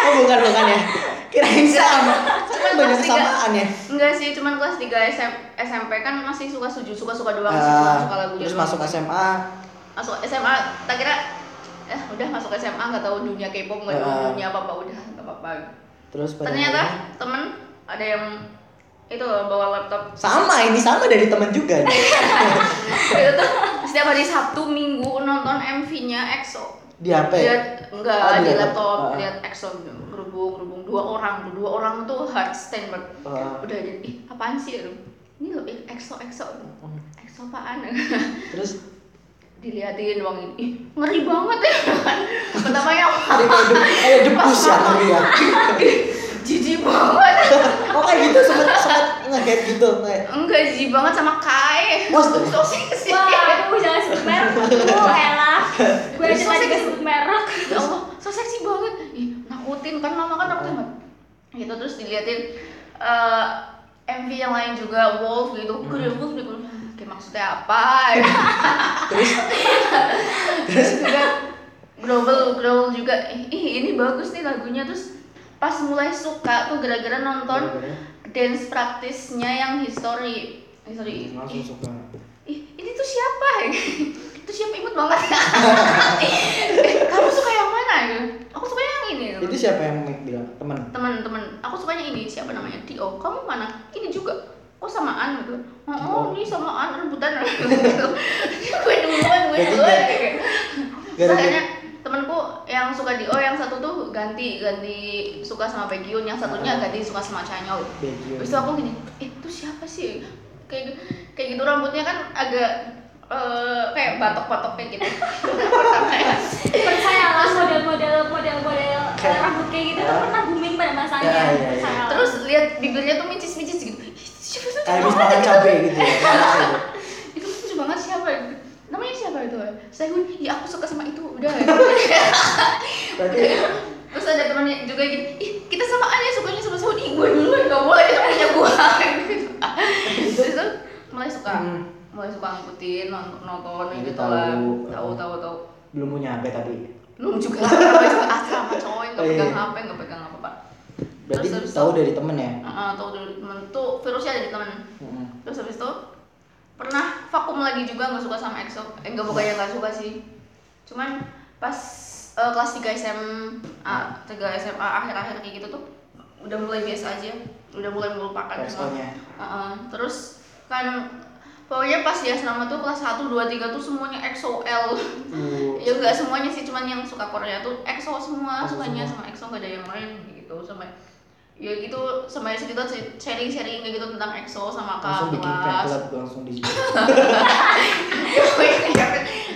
S1: Oh bukan bukan ya. Kirain sama. Cuman banyak kesamaan ya.
S3: enggak sih cuman kelas 3 SM, SMP kan masih suka suju suka suka doang sih
S1: Ah,
S3: suka lagunya
S1: terus
S3: doang.
S1: masuk SMA.
S3: Masuk SMA tak kira eh udah masuk SMA nggak tahu dunia K-pop nggak tahu
S1: Ah.
S3: dunia apa apa udah nggak apa-apa
S1: Terus pada
S3: ternyata
S1: akhirnya-
S3: temen ada yang itu loh, bawa laptop
S1: sama ini sama dari teman juga
S3: itu tuh setiap hari Sabtu Minggu nonton MV-nya EXO
S1: Di HP.
S3: lihat enggak
S1: Oh, di
S3: di
S1: laptop.
S3: laptop
S1: Ah.
S3: lihat EXO gerubung gerubung dua orang tuh dua orang tuh hard stand banget
S1: Ah.
S3: udah jadi ih apaan sih ini loh ih, EXO EXO
S1: Hmm.
S3: EXO apaan
S1: Terus
S3: diliatin doang ini. Ih ngeri banget ya. Pertama yang
S1: kayak kayak debus ya tapi ya.
S3: jijik banget.
S1: Oh kayak gitu sempet sempet nge-hate gitu kayak.
S3: enggak jijik banget sama Kai.
S1: Wah,
S3: so seksi
S2: Wah, aduh jangan sebut merek. Oh, elah. Gue aja tadi gak sebut merek.
S3: ya Allah so seksi banget. Ih nakutin kan mama kan nakutin banget. Gitu terus diliatin eh, MV yang lain juga Wolf gitu. Gede Wolf gitu kayak maksudnya apa?
S1: Terus?
S3: Terus juga global global juga. Ih ini bagus nih lagunya. Terus pas mulai suka tuh gara-gara nonton dance praktisnya yang history. History.
S1: Langsung
S3: ih,
S1: suka.
S3: ih ini tuh siapa itu siapa? Imut banget. Kamu suka yang mana gitu aku suka yang ini.
S1: Itu siapa yang bilang? Teman.
S3: teman-teman aku sukanya ini. Siapa namanya? Tio kamu mana? Ini juga kok samaan gitu oh, oh ini samaan rebutan gitu gue duluan gue duluan Soalnya temanku yang suka Dio yang satu tuh ganti ganti suka sama Baekhyun yang satunya
S1: Ah.
S3: ganti suka sama Chanyeol. Terus aku gini, eh itu siapa sih? Kayak kayak gitu rambutnya kan agak eh, kayak batok-batok kayak gitu.
S2: Percayalah model-model model-model eh, rambut kayak gitu tuh
S1: Ah.
S2: pernah booming pada masanya.
S1: Ya, iya.
S2: Percayalah.
S3: Terus lihat bibirnya tuh micis-micis gitu. Siapa tuh?
S1: Kayak habis makan cabai gitu ya. Gitu.
S3: Itu lucu banget siapa? Namanya siapa itu? Sehun, ya aku suka sama itu, udah.
S1: Berarti
S3: Terus ada temannya juga gini, ih kita samaan ya sukanya sama Sehun, ih gue duluan gak boleh itu punya gue. Terus itu mulai suka,
S1: Hmm.
S3: mulai suka ngikutin, nonton, nonton gitu lah, tahu tahu tahu.
S1: belum punya HP tapi.
S3: belum juga juga asrama coy nggak
S1: Oh, iya.
S3: pegang hp nggak pegang apa
S1: Berarti
S3: Terus
S1: tahu
S3: itu-
S1: dari temen ya.
S3: uh, tahu dari temen. Tuh virusnya ada di temen.
S1: Mm-mm.
S3: terus habis itu pernah vakum lagi juga nggak suka sama EXO. Eh nggak bukannya nggak suka sih. Cuman pas uh, kelas 3 SMA 3 SMA akhir-akhir kayak gitu tuh udah mulai biasa aja. Udah mulai melupakan
S1: EXO-nya.
S3: Uh-uh. terus kan pokoknya pas di asrama tuh kelas 1, 2, 3 tuh semuanya EXO-L
S1: Uh,
S3: ya enggak semuanya sih cuman yang suka Korea tuh EXO semua. Sukanya
S1: semua.
S3: sama EXO gak ada yang lain gitu. Sama ya gitu sama kita sharing sharing kayak gitu tentang EXO sama
S1: langsung
S3: kakak
S1: bikin fan club langsung di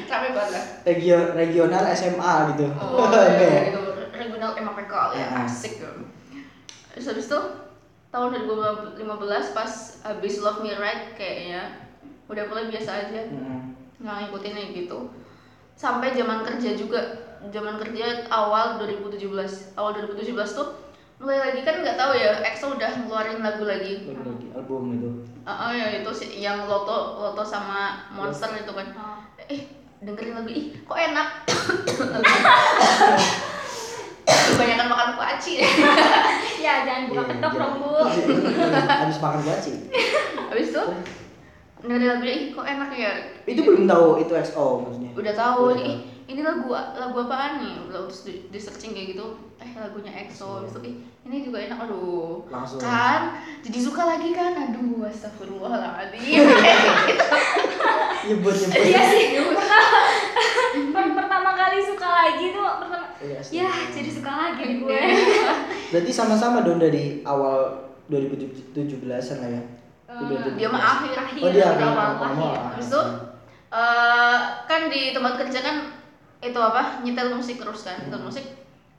S3: capek banget. Lah
S1: Regio, regional SMA gitu.
S3: oh
S1: Enggak ya?
S3: ya, gitu. Regional MAPK ya
S1: Ya.
S3: asik ya. terus habis itu tahun 2015 pas habis Love Me Right kayaknya. Udah mulai biasa aja. Nggak ngikutin kayak gitu. Sampai zaman kerja juga. Zaman kerja awal 2017 awal 2017 tuh mulai lagi kan nggak tahu ya EXO udah ngeluarin lagu lagi
S1: Lagi lagi album itu.
S3: Ah, ah, ya itu sih yang Loto Loto sama Monster itu kan
S2: Oh.
S3: eh dengerin lagu ih kok enak kebanyakan makan kuaci
S2: Ya jangan buka
S1: Iya,
S2: ketok
S1: iya.
S2: dong bu.
S1: Habis makan gaci.
S3: habis itu dengerin lagunya ih kok enak ya
S1: Itu belum tahu itu XO maksudnya.
S3: udah tahu
S1: Udah
S3: nih ini lagu lagu apaan nih terus di, di searching kayak gitu eh lagunya EXO itu ih ini juga enak aduh
S1: Langsung.
S3: kan jadi suka lagi kan aduh astagfirullahaladzim
S1: Nyebut nyebut.
S2: Iya sih. Per- pertama kali suka lagi tuh pertama
S1: Iya,
S2: ya jadi suka lagi nih gue.
S1: Berarti sama-sama dong dari awal 2017-an lah ya.
S2: Eh,
S3: dia mah akhir
S2: Akhir.
S1: Oh dia
S3: Akhir
S1: akhir.
S3: awal.
S1: Kamu
S2: Akhir.
S3: Habis itu eh, kan di tempat kerja kan itu apa nyetel musik terus kan nyetel musik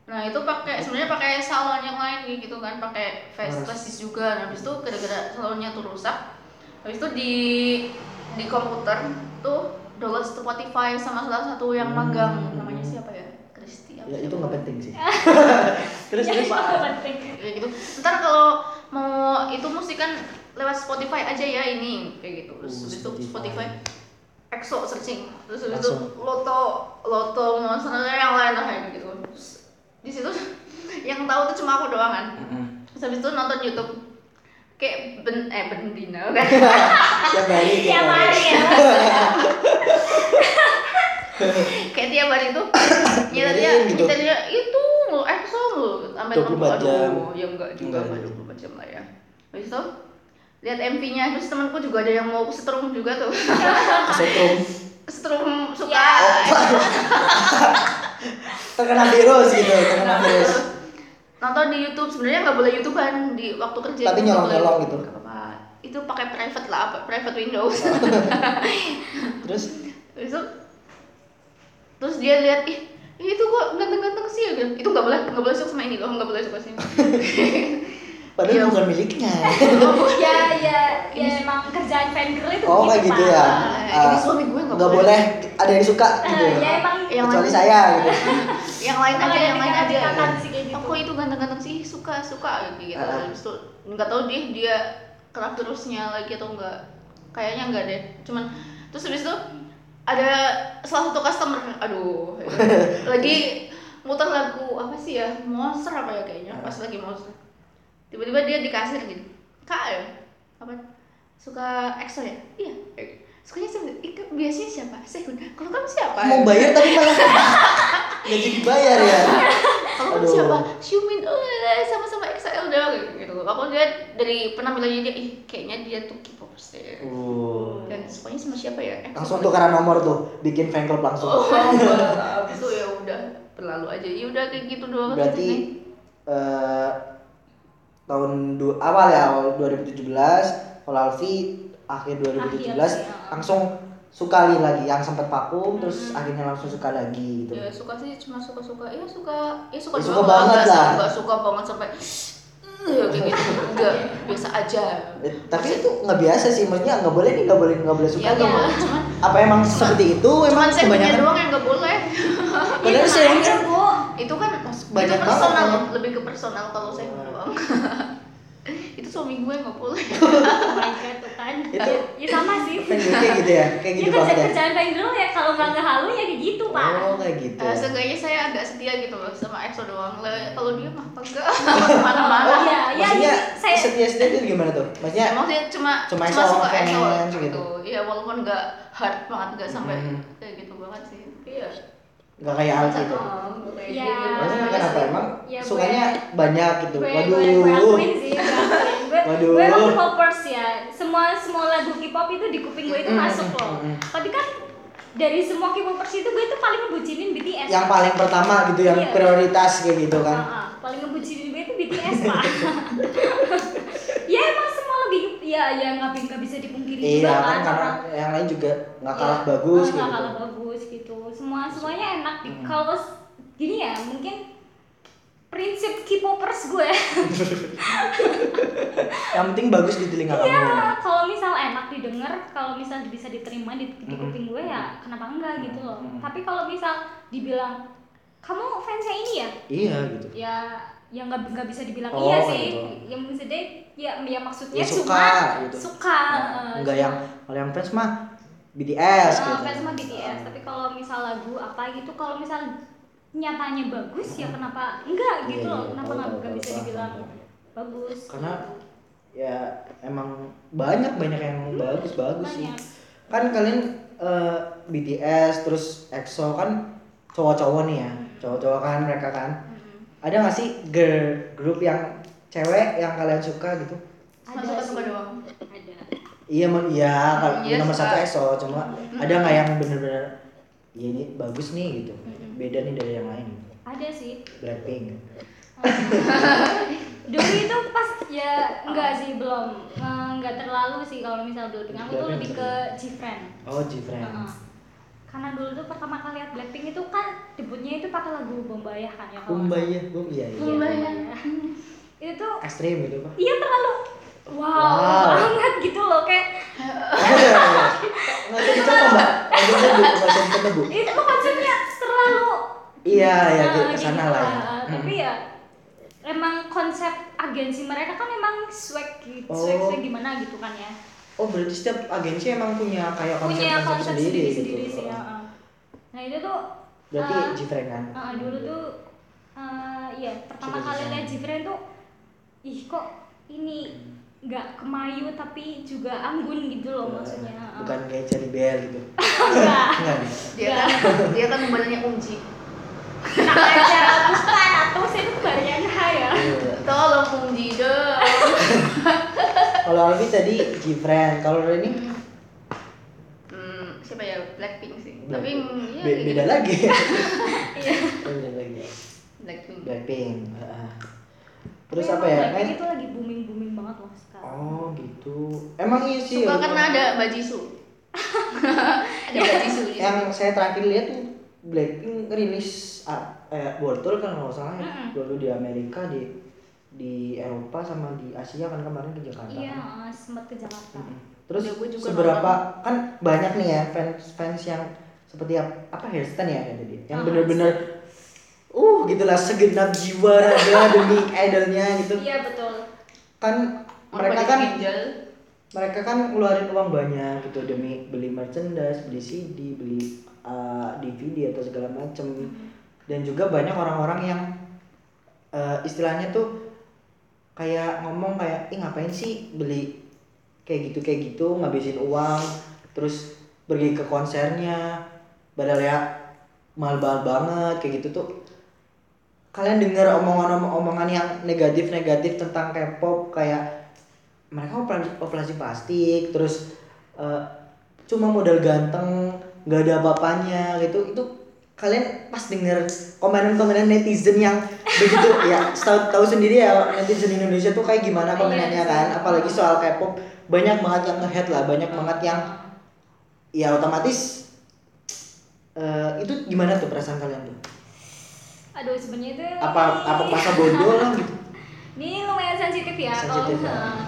S3: nah itu pakai sebenarnya pakai salon yang lain gitu kan pakai face juga nah, habis itu gara-gara salonnya tuh rusak habis itu di di komputer tuh download Spotify sama salah satu yang
S1: Hmm.
S3: magang namanya siapa ya Kristi apa
S1: Ya
S3: siapa?
S1: itu nggak penting sih. terus
S2: Ya, itu penting.
S3: kayak gitu ntar kalau mau itu musik kan lewat Spotify aja ya ini kayak gitu terus
S1: Uh,
S3: habis itu
S1: Spotify.
S3: Spotify EXO searching terus habis itu loto loto monsternya yang lain lah kayak gitu terus di situ yang tahu tuh cuma aku doang kan terus habis itu nonton YouTube kayak ben eh bendina kan
S1: Tiap hari tiap hari.
S2: ya.
S3: kayak tiap hari itu ya dia
S1: Dengerin gitu.
S3: nyetelnya itu lo EXO lo sampai
S1: 24
S3: nonton,
S1: jam.
S3: ya enggak juga
S1: Enggak.
S3: enggak 24 jam lah ya habis itu lihat MV-nya terus temanku juga ada yang mau setrum juga tuh
S1: Setrum.
S3: setrum suka
S2: Ya.
S1: Terkena virus gitu, terkena virus.
S3: nonton di YouTube sebenarnya nggak boleh YouTubean di waktu kerja
S1: Tapi nyolong-nyolong
S3: boleh.
S1: gitu.
S3: Itu pakai private lah apa private Windows
S1: Terus
S3: Terus itu terus dia lihat ih ih, itu kok ganteng-ganteng sih ya itu nggak boleh nggak boleh suka sama ini loh nggak boleh suka sini
S1: padahal
S3: Iya.
S1: bukan miliknya.
S2: ya ya ya emang kerjaan fangirl itu
S1: Oh kayak gitu ya.
S3: Nah, ini suami gue nggak boleh.
S1: boleh ada yang suka gitu.
S2: Eh, ya emang
S3: Yang
S1: Kecuali
S3: lain-
S1: saya gitu.
S3: yang lain aja yang lain aja
S2: gitu.
S3: aku itu ganteng-ganteng sih suka suka gitu
S1: Ah.
S3: Habis itu nggak tahu dia dia kerap terusnya lagi atau enggak kayaknya enggak deh cuman terus habis itu ada salah satu customer aduh lagi muter lagu apa sih ya monster apa ya kayaknya pas lagi monster tiba-tiba dia di kasir gitu. Kak ya apa? Suka EXO ya? Iya. Sukanya siapa? Ika, biasanya siapa? Sehun kalau kamu siapa?
S1: Mau bayar tapi malah nggak jadi bayar ya.
S3: kalau kamu siapa? Xiumin oh eh, sama-sama XL dong gitu. Aku lihat dari penampilannya dia ih kayaknya dia tuh K-popers
S1: Uh.
S3: dan sukanya sama siapa ya? EXO.
S1: Langsung tukaran nomor tuh, bikin fan club langsung.
S3: oh itu ya udah. Berlalu aja. Ya udah kayak gitu doang.
S1: Berarti
S3: ceritanya.
S1: Tahun du- awal ya awal 2017, kalau Alfi akhir 2017
S2: Akhir, ya.
S1: langsung suka lagi yang sempat vakum terus akhirnya langsung suka lagi gitu.
S3: ya suka sih cuma suka suka ya suka ya suka
S1: Ya, suka banget lah.
S3: sam- nggak suka banget sampai kayak gitu enggak biasa aja
S1: Eh, tapi itu nggak biasa sih, maksudnya nggak boleh nih nggak boleh nggak boleh suka.
S3: ya nggak
S2: Iya.
S3: boleh cuman
S1: Apa emang seperti itu?
S3: cuman
S1: Emang kebanyakan
S3: doang yang nggak boleh
S1: Padahal
S2: Iya,
S1: saya
S2: Bu.
S3: itu kan
S1: banyak
S3: itu
S1: banget
S3: personal
S1: kan.
S3: lebih ke personal kalau saya
S1: Hmm.
S3: itu suami gue nggak boleh
S2: Oh my god, tuh kan.
S1: Itu-
S2: ya sama sih.
S1: Kayak gitu ya, kayak
S2: Ya
S1: gitu
S2: kerja
S1: banget ya.
S2: kerjaan fangirl ya kalau nggak ngehalu ya kayak gitu, Pak.
S1: Oh kayak gitu.
S3: Eh, seenggaknya saya agak setia gitu loh sama EXO doang Le- kalau dia mah enggak mana-mana
S2: Oh, iya, iya,
S1: Maksudnya
S2: saya-
S1: setia setia itu gimana tuh? Maksudnya
S3: maksudnya cuma
S1: Cuma
S3: cuma, suka EXO
S1: gitu.
S3: gitu iya walaupun nggak hard banget nggak sampai
S1: Mhm.
S3: kayak gitu banget sih iya
S1: nggak kayak.
S3: Oh, kayak
S2: Iya.
S3: gitu.
S1: Maksudnya kenapa emang
S2: Ya, gue-
S1: sukanya banyak gitu.
S2: gue
S1: Waduh.
S2: gue gue akuin sih gue akuin. gue
S1: Waduh.
S2: gue emang K-popers ya semua semua lagu K-pop itu di kuping gue itu
S1: Mm,
S2: masuk
S1: mm,
S2: loh
S1: mm.
S2: tapi kan dari semua K-popers itu gue tuh paling ngebucinin BTS
S1: Yang paling pertama gitu yang
S2: Iya.
S1: prioritas kayak gitu kan.
S2: Ah, ah, paling ngebucinin gue itu BTS pak ya emang semua lebih ya ya nggak bi- nggak bisa dipungkiri juga
S1: Iya
S2: kan
S1: kan karena yang lain juga nggak kalah
S2: Iya,
S1: bagus
S2: ah,
S1: gitu.
S2: nggak kalah bagus gitu semua semuanya enak di
S1: Mm.
S2: kalau gini ya mungkin prinsip K-popers gue
S1: Yang penting bagus di telinga kamu.
S2: Iya, kalau misal enak didengar, kalau misal bisa diterima di, di kuping gue ya kenapa enggak gitu loh. Tapi kalau misal dibilang kamu fansnya ini ya,
S1: Iya gitu.
S2: ya yang nggak nggak bisa dibilang
S1: Oh,
S2: iya sih.
S1: gitu.
S2: Yang maksudnya ya ya maksudnya
S1: Ya, suka,
S2: cuma
S1: gitu.
S2: suka.
S1: Nah,
S2: eh,
S1: enggak
S2: cuma-
S1: yang kalau yang fans mah BTS
S2: eh,
S1: gitu.
S2: fans sama BTS. Tapi kalau misal lagu apa gitu, kalau misal nyatanya bagus ya kenapa enggak gitu
S1: Iya,
S2: loh?
S1: iya,
S2: Kenapa nggak nggak bisa dibilang bagus?
S1: Karena ya emang banyak banyak yang bagus bagus sih. Kan kalian eh, BTS terus EXO kan cowok-cowok nih ya, cowok-cowok kan mereka kan.
S2: Mm-mm.
S1: Ada nggak sih girl group yang cewek yang kalian suka gitu?
S2: Ada
S3: suka-suka
S2: sih.
S3: doang.
S2: Ada.
S1: Iya, men- iya, kalau
S3: Iya,
S1: nomor
S3: suka.
S1: satu EXO cuma ada nggak yang bener-bener ya ini bagus nih gitu, beda nih dari yang lain.
S2: Ada sih.
S1: Blackpink.
S2: dulu itu pas ya enggak sih belum Eh, enggak terlalu sih kalau misal Blackpink aku tuh lebih ke Gfriend
S1: Oh, Gfriend.
S2: Heeh. Karena dulu tuh pertama kali lihat Blackpink itu kan debutnya itu pakai lagu Bombaya kan ya kalau
S1: Kumbaya, Bum, iya iya.
S2: salah. Iya,
S3: Bombaya.
S2: Bombaya. itu tuh
S1: Ekstrim gitu, Pak.
S2: iya terlalu wow,
S1: Wow.
S2: banget gitu loh kayak
S1: Nggak usah dicoba, Mbak. Nggak usah dicoba, nggak usah dicoba, Bu.
S2: itu konsepnya terlalu
S1: Iya, ya, gitu,
S2: gitu
S1: ke sana lah ya.
S2: lah. tapi
S1: Hmm.
S2: ya emang konsep agensi mereka kan emang swag gitu
S1: Oh.
S2: swag swag gimana gitu kan ya
S1: Oh, berarti setiap agensi emang punya kayak
S2: punya
S1: konsep-konsep
S2: konsep
S1: sendiri,
S2: sendiri
S1: gitu.
S2: sendiri sih ya. uh. nah itu tuh
S1: Berarti
S2: uh,
S1: Gfriend kan?
S2: uh, dulu tuh uh, ya pertama kali lihat Jifren tuh ih kok ini nggak kemayu tapi juga anggun gitu loh maksudnya uh.
S1: Bukan kayak Cherry Bell gitu.
S2: enggak
S1: Enggak.
S3: Dia kan dia kan badannya unci.
S2: nah aja bukan atau saya tuh badannya ya
S1: Iya.
S3: Tolong unci dong.
S1: Kalau Alfi tadi Gfriend, kalau Reni
S3: Hmm, siapa ya Blackpink sih.
S1: Black-
S3: Tapi ya
S1: be- beda
S3: gitu.
S1: lagi.
S2: iya
S1: beda lagi.
S3: Blackpink.
S1: Blackpink. heeh. Terus
S2: Tapi
S1: apa ya?
S2: Blackpink
S1: Kan-
S2: itu lagi booming booming banget loh sekarang
S1: Oh gitu. Emang iya sih.
S3: Suka
S1: ya,
S3: karena ada bajisu. ada bajisu. di
S1: yang saya terakhir lihat tuh Blackpink rilis ah, eh, World Tour kan kalau nggak salah ya.
S2: Mm-mm.
S1: Dulu di Amerika di di Eropa sama di Asia kan kemarin ke Jakarta.
S2: iya
S1: kan.
S2: uh, sempat ke Jakarta
S1: Mm-mm. Terus
S3: Ya, gue juga
S1: seberapa kan banyak nih ya fans fans yang seperti apa, hairstand ya yang
S2: Ah,
S1: bener-bener uh gitulah segenap jiwa raga demi idolnya gitu
S2: iya betul
S1: kan mereka kan
S3: ginjal.
S1: mereka kan ngeluarin uang banyak gitu demi beli merchandise, beli CD, beli uh, DVD atau segala macem dan juga banyak orang-orang yang uh, istilahnya tuh kayak ngomong kayak ih ngapain sih beli kayak gitu kayak gitu ngabisin uang terus pergi ke konsernya padahal ya mahal-mahal banget kayak gitu tuh. Kalian dengar omongan-omongan yang negatif-negatif tentang K-pop kayak mereka operasi, plastik terus eh, cuma modal ganteng nggak ada apa-apanya gitu. Itu kalian pas denger komenan-komenan netizen yang begitu ya tahu tahu sendiri ya netizen Indonesia tuh kayak gimana
S2: Iya
S1: komenannya
S2: sih.
S1: kan? Apalagi soal K-pop banyak banget yang nge-head lah banyak banget yang ya otomatis eh, itu gimana tuh perasaan kalian tuh?
S2: Aduh sebenarnya itu
S1: apa apa masa bodoh lah gitu?
S2: Ini lumayan sensitif ya kalau
S1: Sensitif ya.
S2: eh,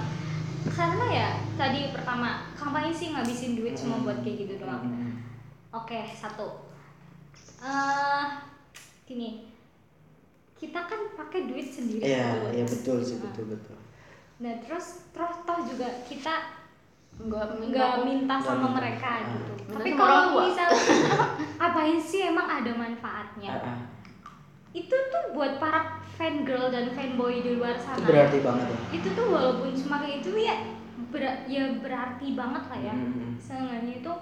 S2: karena ya tadi pertama kampanye sih ngabisin duit cuma buat kayak gitu doang.
S1: Hmm.
S2: oke satu eh gini kita kan pakai duit sendiri
S1: Iya,
S2: gitu.
S1: iya betul sih,
S2: Nah,
S1: betul betul.
S2: nah terus terus toh juga kita
S3: Enggak
S2: nggak minta
S1: Nggak
S2: sama
S1: minta.
S2: mereka
S1: Ah.
S2: gitu
S3: Minta
S2: tapi kalau
S3: tua.
S2: misal apain sih emang ada manfaatnya
S1: Ah, ah.
S2: itu tuh buat para fan girl dan fanboy di luar sana
S1: Itu berarti banget ya.
S2: itu tuh walaupun cuma kayak itu ya ber- ya berarti banget lah ya
S1: Hmm.
S2: seenggaknya itu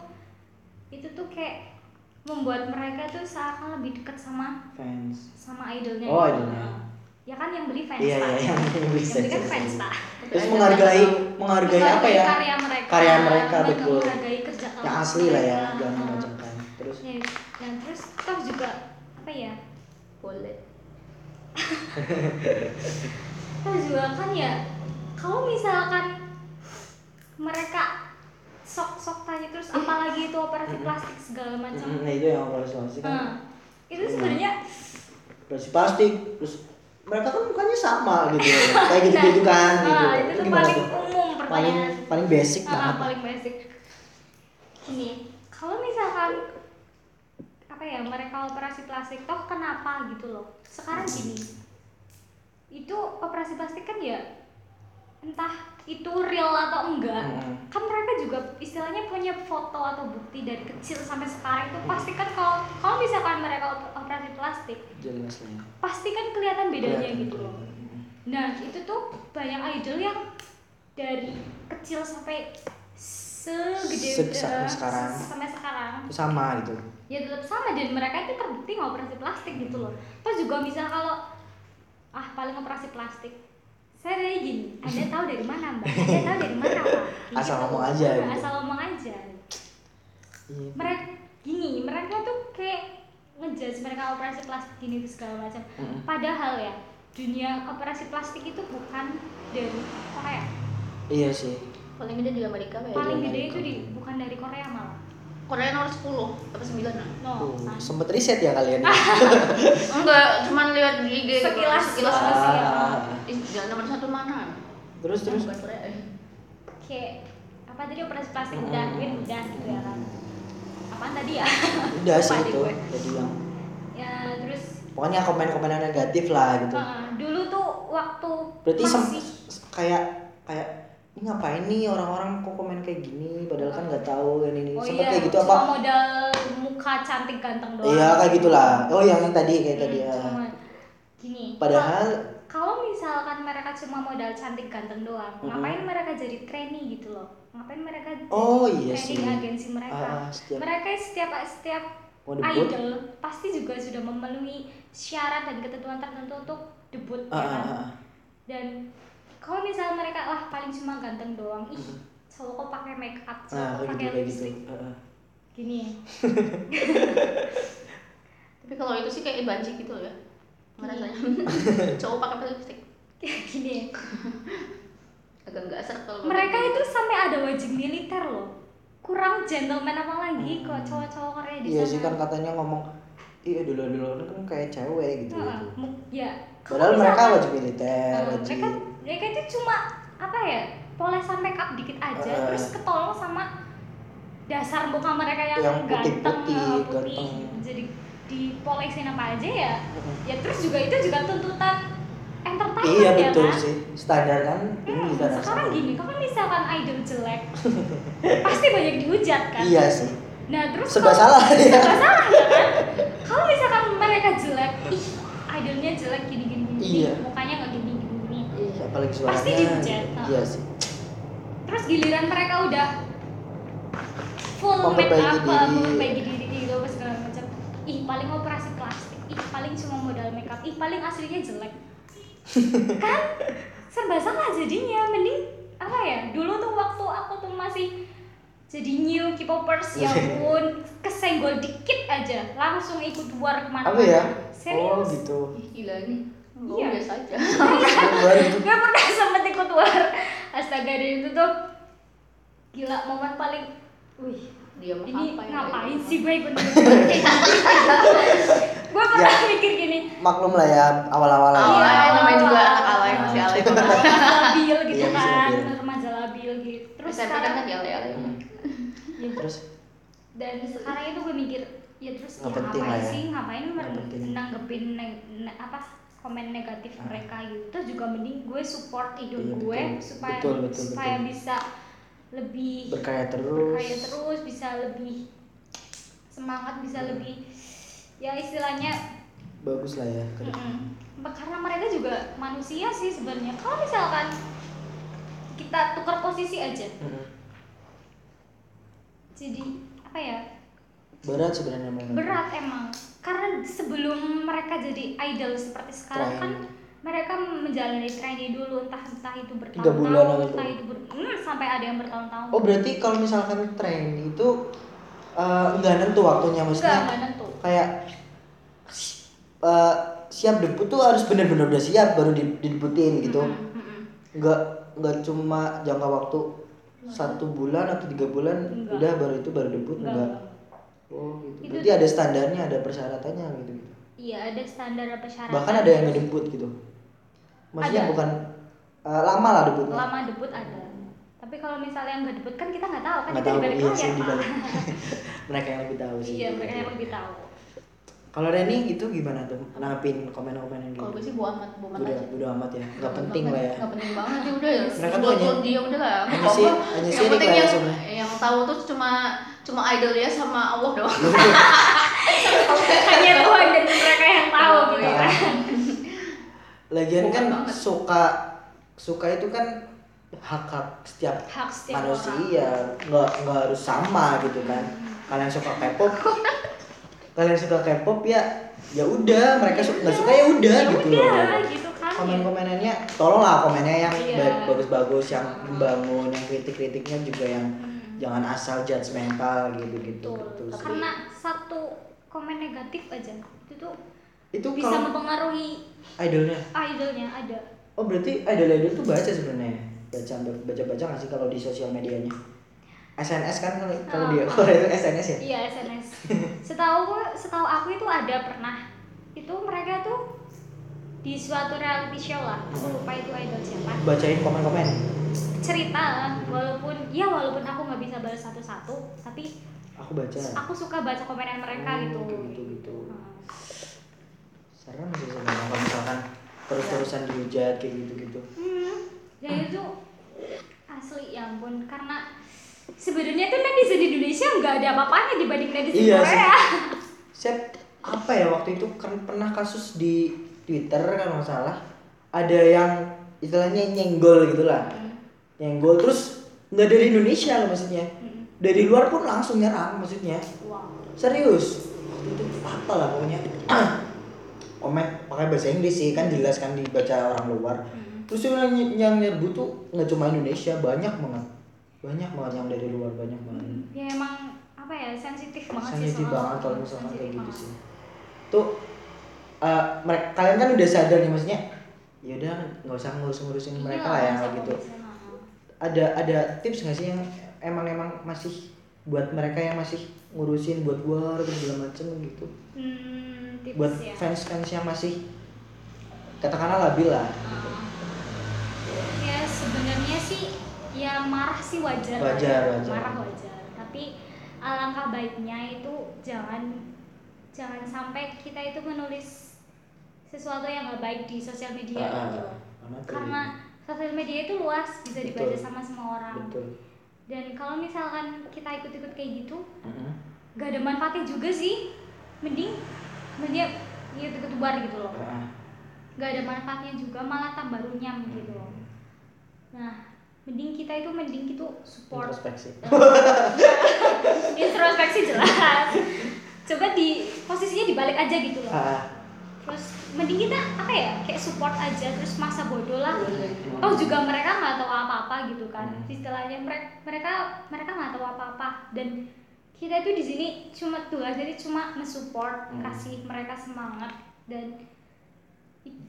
S2: itu tuh kayak membuat mereka tuh seakan lebih dekat sama
S1: Fans.
S2: sama idolnya
S1: Oh,
S2: gitu.
S1: idolnya.
S2: ya kan yang beli fans
S1: Iya,
S2: tak?
S1: iya, yang beli
S2: yang beli kan
S1: fans,
S2: tak
S1: Terus menghargai menghargai apa ya?
S2: karya mereka
S1: Karya mereka,
S2: mereka
S1: betul.
S2: menghargai kerja
S1: Yang asli lah ya, jangan
S2: Heeh.
S1: memacamkan. Terus
S2: ya, dan terus toh juga apa ya
S3: boleh.
S2: toh juga kan ya kalau misalkan mereka sok-sok tanya terus apalagi itu operasi plastik segala macam
S1: Mm, nah itu yang operasi plastik kan.
S2: Nah, itu sebenarnya
S1: Operasi plastik terus mereka kan mukanya sama gitu. Kayak gitu-gitu kan gitu.
S2: nah, itu tuh
S1: gimana
S2: paling
S1: tuh?
S2: umum
S1: Paling
S2: pertanyaan
S1: paling basic
S2: Ah,
S1: banget.
S2: paling basic gini kalau misalkan apa ya mereka operasi plastik toh kenapa gitu loh sekarang gini itu operasi plastik kan ya entah itu real atau enggak
S1: Hmm.
S2: kan mereka juga istilahnya punya foto atau bukti dari kecil sampai sekarang itu pasti kan kalau kalau misalkan mereka op- operasi plastik
S1: Jelas lah ya.
S2: pasti kan kelihatan bedanya
S1: Kelihatan,
S2: gitu loh. Nah, itu tuh banyak idol yang dari kecil sampai segede
S1: Se-
S2: eh,
S1: sekarang.
S2: sampai sekarang
S1: Itu sama gitu.
S2: ya tetap sama dan mereka itu terbukti ngoperasi plastik gitu loh. Terus juga misal kalau ah paling operasi plastik saya dari gini, Anda tahu dari mana mbak? Anda tahu dari mana pak?
S1: Asal ngomong aja
S2: Nah,
S1: gitu.
S2: Asal ngomong aja.
S1: Iya.
S2: Mereka gini, mereka tuh kayak ngejudge mereka operasi plastik gini segala macam.
S1: Mm-mm.
S2: Padahal ya, dunia operasi plastik itu bukan dari Korea
S1: iya sih
S3: paling gede di Amerika ya
S2: paling
S1: di
S2: gede itu di bukan dari Korea malah
S3: Korea nomor 10 apa 9 lah
S2: no
S1: Oh,
S2: nah,
S1: sempet riset ya kalian
S3: enggak cuman lihat di IG gitu.
S2: Sekilas
S3: sekilas
S2: doang sih, ya.
S1: Ah.
S3: Ih, jalan nomor satu mana
S1: terus terus
S3: bukan Korea eh.
S2: kayak apa tadi operasi plastik
S1: Hmm.
S2: udah duit udah gitu ya kan apaan tadi ya
S1: udah sih itu
S2: gue.
S1: jadi yang
S2: ya terus
S1: pokoknya komen-komen yang negatif lah gitu
S2: uh, dulu tuh waktu
S1: berarti sem-
S2: masih
S1: kayak kayak ini ngapain nih orang-orang kok komen kayak gini? Padahal kan nggak tahu ini ini.
S2: Oh
S1: sempet
S2: iya
S1: kayak gitu
S2: cuma
S1: apa?
S2: modal muka cantik ganteng doang.
S1: Iya kayak gitulah. Oh yang tadi kayak tadi
S2: Hmm,
S1: ya
S2: cuma gini.
S1: Padahal
S2: kalau misalkan mereka cuma modal cantik ganteng doang
S1: Mm-mm.
S2: ngapain mereka jadi trainee gitu loh? Ngapain mereka jadi
S1: Oh, iya
S2: trainee
S1: sih.
S2: agensi mereka?
S1: Ah, setiap-
S2: mereka setiap setiap
S1: debut?
S2: idol pasti juga sudah memenuhi syarat dan ketentuan tertentu untuk debut ya
S1: ah,
S2: kan?
S1: ah.
S2: dan kalau misal mereka lah paling cuma ganteng doang. Ih selalu kok pakai make up
S1: nah
S2: selalu
S1: kayak
S2: pakai
S1: gitu kayak gitu.
S2: Lipstick
S1: Ah, ah.
S2: gini.
S3: Tapi kalau itu sih kayak banci gitu ya rasanya cowok pakai lipstick.
S2: Gini.
S3: Agak nggak kalau
S2: mereka itu sampai ada wajib militer loh. Kurang gentleman apa lagi kok cowok-cowok Korea di
S1: iya
S2: sana.
S1: sih kan katanya ngomong iya dulu dulu kan kayak cewek gitu,
S2: Heeh,
S1: gitu.
S2: ya
S1: padahal
S2: kalau
S1: mereka wajib militer wajib
S2: mereka mereka itu cuma apa ya polesan make up dikit aja
S1: Heeh.
S2: terus ketolong sama dasar muka mereka yang,
S1: Yang
S2: ganteng
S1: putih-putih,
S2: eh, putih.
S1: ganteng.
S2: jadi dipolesin apa aja ya. Ya terus juga itu juga tuntutan entertainment
S1: iya
S2: ya
S1: betul
S2: kan
S1: sih. Standar kan
S2: Hmm,
S1: standar
S2: sekarang
S1: sama.
S2: gini kalau misalkan idol jelek pasti banyak dihujat kan?
S1: Iya sih.
S2: Nah terus kalau-
S1: salah ya
S2: serba salah ya kan? Kalau misalkan mereka jelek ih idolnya jelek gini gini gini
S1: Iya.
S2: mukanya nggak gini
S1: apalagi suaranya.
S2: Pasti dihujat.
S1: iya sih.
S2: Terus giliran mereka udah full make up
S1: diri.
S2: memperbaiki diri gitu apa segala macam. Ih paling operasi plastik. Ih paling cuma modal make up. Ih paling aslinya jelek. Kan? Serba salah jadinya. Mending apa ya dulu tuh waktu aku tuh masih jadi new K-popers ya ampun kesenggol dikit aja. Langsung ikut war ke mana
S1: apa ya? Oh
S2: serius
S1: gitu.
S3: Ih, gila nih gue
S2: Iya.
S3: biasa aja.
S1: Itu
S2: Gak pernah sempet ikut war. Astaga dan itu tuh Gila momen paling Wih
S3: dia
S2: ini
S3: apa ya?
S2: ngapain sih gue ikut Gue pernah mikir gini.
S1: Maklum lah ya awal-awal
S3: Iya,
S1: ya.
S3: Alay, namanya juga anak alay, masih alay.
S2: Remaja labil gitu
S1: Iya,
S2: kan. Remaja labil gitu. Terus
S3: kan
S2: sekarang
S3: alay alay
S1: Hmm.
S2: ya,
S1: terus?
S2: Dan sekarang itu gue mikir Ya terus ya ngapain
S1: ya.
S2: sih? Ngapain
S1: Nggak penting.
S2: nanggepin neg- ne- apa komen negatif
S1: Ah.
S2: mereka gitu Terus juga mending gue support idol
S1: Iya,
S2: gue
S1: betul.
S2: Supaya
S1: Betul, betul,
S2: supaya
S1: betul.
S2: bisa lebih
S1: berkarya terus
S2: berkarya terus bisa lebih semangat bisa
S1: Hmm.
S2: lebih ya istilahnya
S1: bagus lah ya
S2: mm-mm. karena mereka juga manusia sih sebenarnya kalau misalkan kita tukar posisi aja
S1: Mm-mm.
S2: jadi apa ya
S1: berat sebenarnya
S2: berat emang karena sebelum mereka jadi idol seperti sekarang kan
S1: Training.
S2: mereka menjalani training dulu entah entah itu bertahun-tahun entah
S1: itu?
S2: itu ber- hmm, sampai ada yang bertahun-tahun
S1: oh berarti kalau misalkan tren itu eh, nggak nentu waktunya maksudnya
S2: enggak nentu
S1: kayak eh, siap debut tuh harus benar-benar udah siap baru di- didebutin gitu
S2: Mm-mm, mm-mm.
S1: nggak nggak cuma jangka waktu satu bulan atau tiga bulan
S2: Enggak.
S1: udah baru itu baru debut
S2: enggak,
S1: enggak. Oh gitu.
S2: Itu-
S1: berarti ada standarnya ada persyaratannya gitu gitu
S2: Iya ada standar apa syarat.
S1: bahkan ada yang ngedebut gitu. Maksudnya
S2: Ada.
S1: bukan eh, lama lah debutnya.
S2: Lama debut ada. Tapi kalau misalnya yang nggak debut kan kita nggak tahu kan
S1: nggak
S2: kita
S1: tahu.
S2: dibalik
S1: iya sih dibalik. Mereka yang lebih tahu sih
S2: Iya mereka yang lebih tahu.
S1: Kalau Reni itu gimana tuh? Nanggapin komen-komen yang
S3: kalau
S1: gitu
S3: gue sih bodo amat bodo amat
S1: udah
S3: aja.
S1: udah amat ya. Nggak penting lah ya.
S3: nggak penting banget ya udah ya.
S1: Mereka tuh
S3: buat
S1: hanya-
S3: buat dia udah lah
S1: hanya
S3: Apa-apa.
S1: sih- hanya
S3: yang
S1: sirik
S3: penting
S1: ya
S3: yang yang tahu tuh cuma cuma idol ya sama Allah doang.
S2: Hanya Tuhan dan mereka yang tahu gitu
S1: Iya.
S2: kan.
S1: lagian kan suka suka itu kan hak-hak setiap
S2: Hak setiap
S1: manusia nggak nggak harus sama gitu kan. Kalian suka K-pop kalian suka K-pop ya ya udah mereka su- nggak suka ya udah
S2: Ya
S1: gitu loh
S2: gitu kan.
S1: komen-komenannya tolonglah komennya yang
S2: Iya.
S1: ba- bagus-bagus yang membangun yang kritik-kritiknya juga yang
S2: Hmm.
S1: jangan asal judgmental gitu gitu sih.
S2: Karena satu komen negatif aja itu tuh
S1: Itu
S2: bisa
S1: kalau
S2: mempengaruhi
S1: idolnya.
S2: idolnya ada
S1: Oh berarti idol-idol tuh baca sebenarnya. Baca baca baca nggak sih kalau di sosial medianya? SNS kan kalau kalau
S2: Oh.
S1: dia kalau itu SNS ya.
S2: iya SNS setahu setahu aku itu ada pernah itu mereka tuh di suatu reality show lah aku lupa itu idol siapa
S1: Bacain komen-komen.
S2: cerita walaupun ya walaupun aku nggak bisa balas satu-satu tapi
S1: Aku baca.
S2: aku suka baca komenan mereka
S1: Oh,
S2: gitu
S1: gitu gitu.
S2: Nah,
S1: Serem sih sebenarnya kalau misalkan terus-terusan dihujat kayak gitu-gitu.
S2: hmm, dan itu asli ya ampun karena sebenarnya tuh netizen di Indonesia nggak ada apa-apanya dibanding netizen
S1: Iya.
S2: Korea.
S1: Set apa ya waktu itu kan pernah kasus di Twitter kan nggak salah. Ada yang istilahnya nyenggol gitulah nyenggol terus nggak dari Indonesia loh maksudnya.
S2: Hmm.
S1: dari luar pun langsung nyerang maksudnya.
S2: Wow.
S1: Serius. Waktu itu fatal lah pokoknya. Komen pakai bahasa Inggris sih kan jelas kan dibaca orang luar.
S2: Hmm.
S1: terus yang yang nyerbu tuh nggak cuma Indonesia banyak banget banyak banget yang dari luar banyak banget.
S2: Ya emang apa ya sensitif banget sih
S1: sensitif
S2: soal-
S1: banget kalau misalkan kayak gitu sih. Tuh mereka kalian kan udah sadar nih maksudnya ya udah nggak usah ngurus-ngurusin mereka
S2: Iya,
S1: lah ya gitu. ada ada tips nggak sih yang emang emang masih buat mereka yang masih ngurusin buat war dan segala macem gitu?
S2: Hmm, tips
S1: buat
S2: ya.
S1: fans fans yang masih katakanlah labil lah
S2: Uh, ya sebenarnya sih ya marah sih wajar
S1: Wajar,
S2: ya.
S1: wajar.
S2: marah wajar tapi alangkah baiknya itu jangan jangan sampai kita itu menulis sesuatu yang nggak baik di sosial media
S1: Ah, ah,
S2: gitu.
S1: karena tuh-
S2: karena sosial media itu luas bisa dibaca
S1: Betul.
S2: sama semua orang
S1: betul
S2: dan kalau misalkan kita ikut-ikut kayak gitu
S1: Mm-mm.
S2: gak ada manfaatnya juga sih mending mending ya ikut bar gitu loh
S1: Ah, ah.
S2: gak ada manfaatnya juga malah tambah runyam gitu loh nah mending kita itu mending gitu support.
S1: Introspeksi.
S2: Introspeksi jelas. Coba di posisinya dibalik aja gitu loh.
S1: Ah.
S2: terus mending kita apa ya kayak support aja terus masa bodoh lah. Oh juga mereka nggak tahu apa-apa gitu kan.
S1: Hmm.
S2: istilahnya mereka mereka mereka nggak tahu apa-apa. Dan kita itu di sini cuma tugas jadi cuma nge-support
S1: Hmm.
S2: kasih mereka semangat. Dan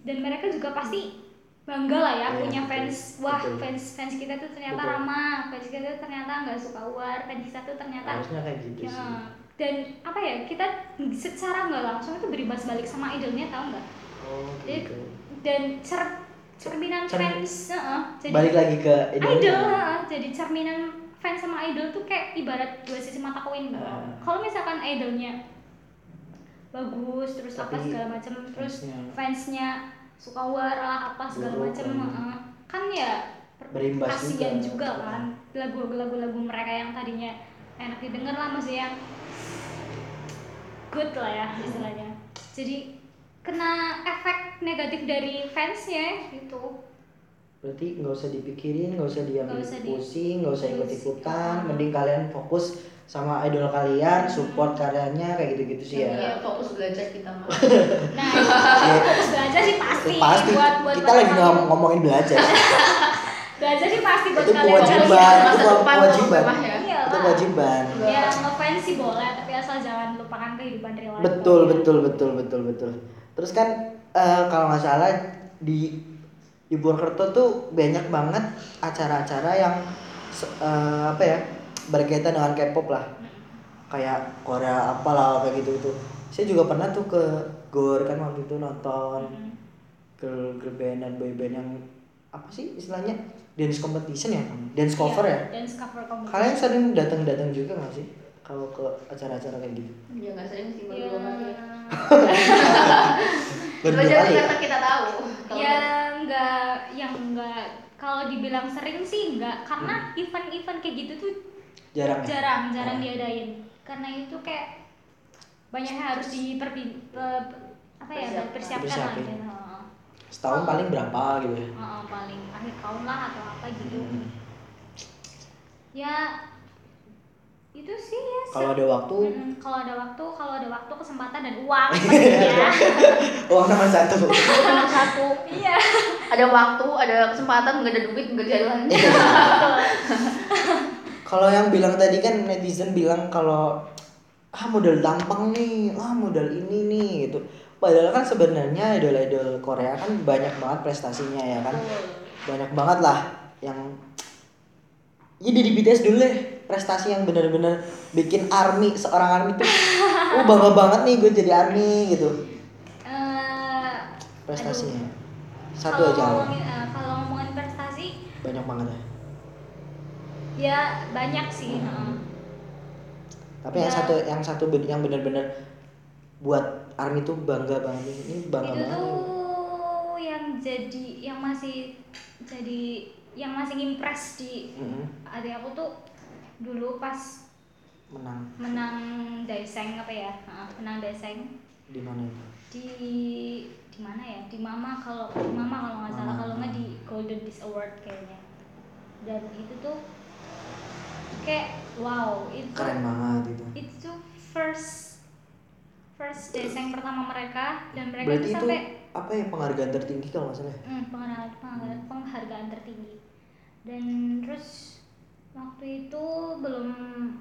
S2: dan mereka juga pasti bangga lah ya
S1: Iya,
S2: punya
S1: betul.
S2: fans wah
S1: Betul.
S2: fans fans kita tuh ternyata
S1: Betul.
S2: ramah fans kita tuh ternyata nggak suka war fans kita tuh ternyata
S1: harusnya kayak gitu
S2: ya,
S1: sih
S2: dan apa ya kita secara nggak langsung itu berimbas balik sama idolnya tahu nggak
S1: oh
S2: jadi
S1: gitu
S2: dan cer cerminan
S1: Cer-
S2: fans heeh, jadi
S1: balik lagi ke
S2: idol
S1: idolnya.
S2: heeh, jadi cerminan fans sama idol tuh kayak ibarat dua sisi mata koin.
S1: Ah.
S2: kalau misalkan idolnya bagus terus apa
S1: Tapi
S2: segala macam terus
S1: fansnya-
S2: fansnya suka war lah apa segala
S1: Buruk
S2: macam
S1: kan.
S2: heeh. kan ya
S1: Berimbas
S2: kasihan
S1: juga.
S2: juga, kan lagu-lagu lagu mereka yang tadinya enak didengar lah maksudnya good lah ya istilahnya jadi kena efek negatif dari fansnya gitu
S1: berarti nggak usah dipikirin nggak usah diambil pusing nggak usah ikut ikutan
S2: Ah.
S1: mending kalian fokus sama idol kalian support karyanya kayak gitu gitu sih ya
S3: Iya, fokus belajar kita mah.
S2: nah itu fokus belajar sih pasti,
S1: pasti
S2: buat buat
S1: kita lagi ngom- ngomongin belajar
S2: belajar sih pasti buat
S1: Itu
S2: kalian
S1: kewajiban. itu kewajiban.
S3: ya.
S2: Iya
S1: itu
S2: lah.
S1: kewajiban
S2: ya ngefans sih boleh tapi asal jangan lupakan kehidupan real life
S1: betul betul betul betul betul terus kan eh, kalau nggak salah di di Purwokerto tuh banyak banget acara-acara yang eh, apa ya berkaitan dengan K-pop lah kayak Korea apalah kayak gitu itu saya juga pernah tuh ke Gor kan waktu itu nonton
S2: Mm.
S1: girl girl band dan boy band yang apa sih istilahnya dance competition ya dance cover ya
S2: Iya, dance cover competition.
S1: kalian sering datang datang juga nggak sih kalau ke acara-acara kayak gitu
S3: Ya nggak sering sih baru
S2: ya
S3: dua kali.
S1: Baru dua kali ya?
S3: karena kita tahu. Kalau
S2: ya enggak yang enggak kalau dibilang sering sih enggak karena
S1: Hmm.
S2: event-event kayak gitu tuh
S1: jarang ya?
S2: jarang jarang
S1: Oh.
S2: diadain karena itu kayak banyak yang harus diperbi pe- apa ya
S3: Persiapkan.
S2: persiapkan lah gitu.
S1: Setahun paling berapa gitu ya
S2: Heeh, paling akhir tahun lah atau apa gitu
S1: Hmm.
S2: ya itu sih ya
S1: kalau ada waktu
S2: Mm, kalau ada waktu kalau ada waktu kesempatan dan uang pastinya
S1: uang nomor satu
S3: nomor satu
S2: iya
S3: ada waktu, ada kesempatan, nggak ada duit, nggak jalan.
S1: kalau yang bilang tadi kan netizen bilang kalau ah modal tampang nih ah modal ini nih gitu. Padahal kan sebenarnya idol-idol Korea kan banyak banget prestasinya ya kan? Banyak banget lah yang ya dari BTS dulu deh prestasi yang benar-benar bikin army seorang army tuh oh bangga banget nih gue jadi army gitu.
S2: Eh,
S1: prestasinya.
S2: aduh.
S1: satu
S2: Kalau
S1: aja.
S2: ngomongin, eh, kalau ngomongin prestasi
S1: banyak banget ya
S2: ya banyak sih heeh.
S1: tapi yang
S2: Ya.
S1: satu yang satu ben- yang benar-benar buat army tuh bangga banget. Ini bangga
S2: itu
S1: banget.
S2: tuh yang jadi yang masih jadi yang masih ngimpress di
S1: Mm-mm,
S2: adik aku tuh dulu pas
S1: menang.
S2: menang Daeseng apa ya? Menang Daeseng.
S1: Di mana itu?
S2: Di di mana ya? Di Mama kalau di Mama kalau nggak salah. Kalau nggak di Golden Disc Award kayaknya. Dan itu tuh kayak wow itu
S1: keren banget itu
S2: itu tuh first first Daeseng pertama mereka dan mereka
S1: berarti itu
S2: sampai
S1: apa ya penghargaan tertinggi kalau nggak salah ya?
S2: Hmm, penghargaan, penghargaan, penghargaan tertinggi. Dan terus waktu itu belum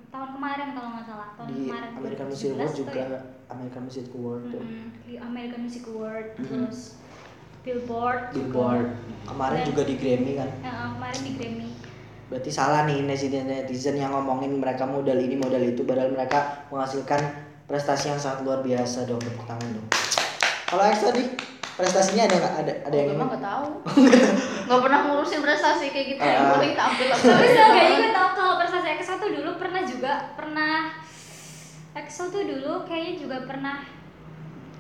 S2: tahun kemarin kalau nggak salah tahun
S1: di
S2: kemarin
S1: American
S2: 2017
S1: Music Award juga
S2: ya.
S1: American Music Award
S2: Mm-mm, di American Music Award
S1: Mhm.
S2: terus Billboard juga.
S1: Billboard kemarin
S2: Dan-
S1: juga di Grammy kan
S2: Ya, kemarin di Grammy
S1: berarti salah nih netizen netizen yang ngomongin mereka modal ini modal itu padahal mereka menghasilkan prestasi yang sangat luar biasa dong tepuk tangan dong kalau EXO nih prestasinya ada nggak ada ada yang
S3: Gue
S1: ini
S3: mah nggak tahu. Nggak pernah ngurusin prestasi kayak gitu.
S1: Ah.
S3: Yang penting tampil apa.
S2: tapi seenggaknya gue tau kalau prestasi EXO tuh dulu pernah juga pernah EXO tuh dulu kayaknya juga pernah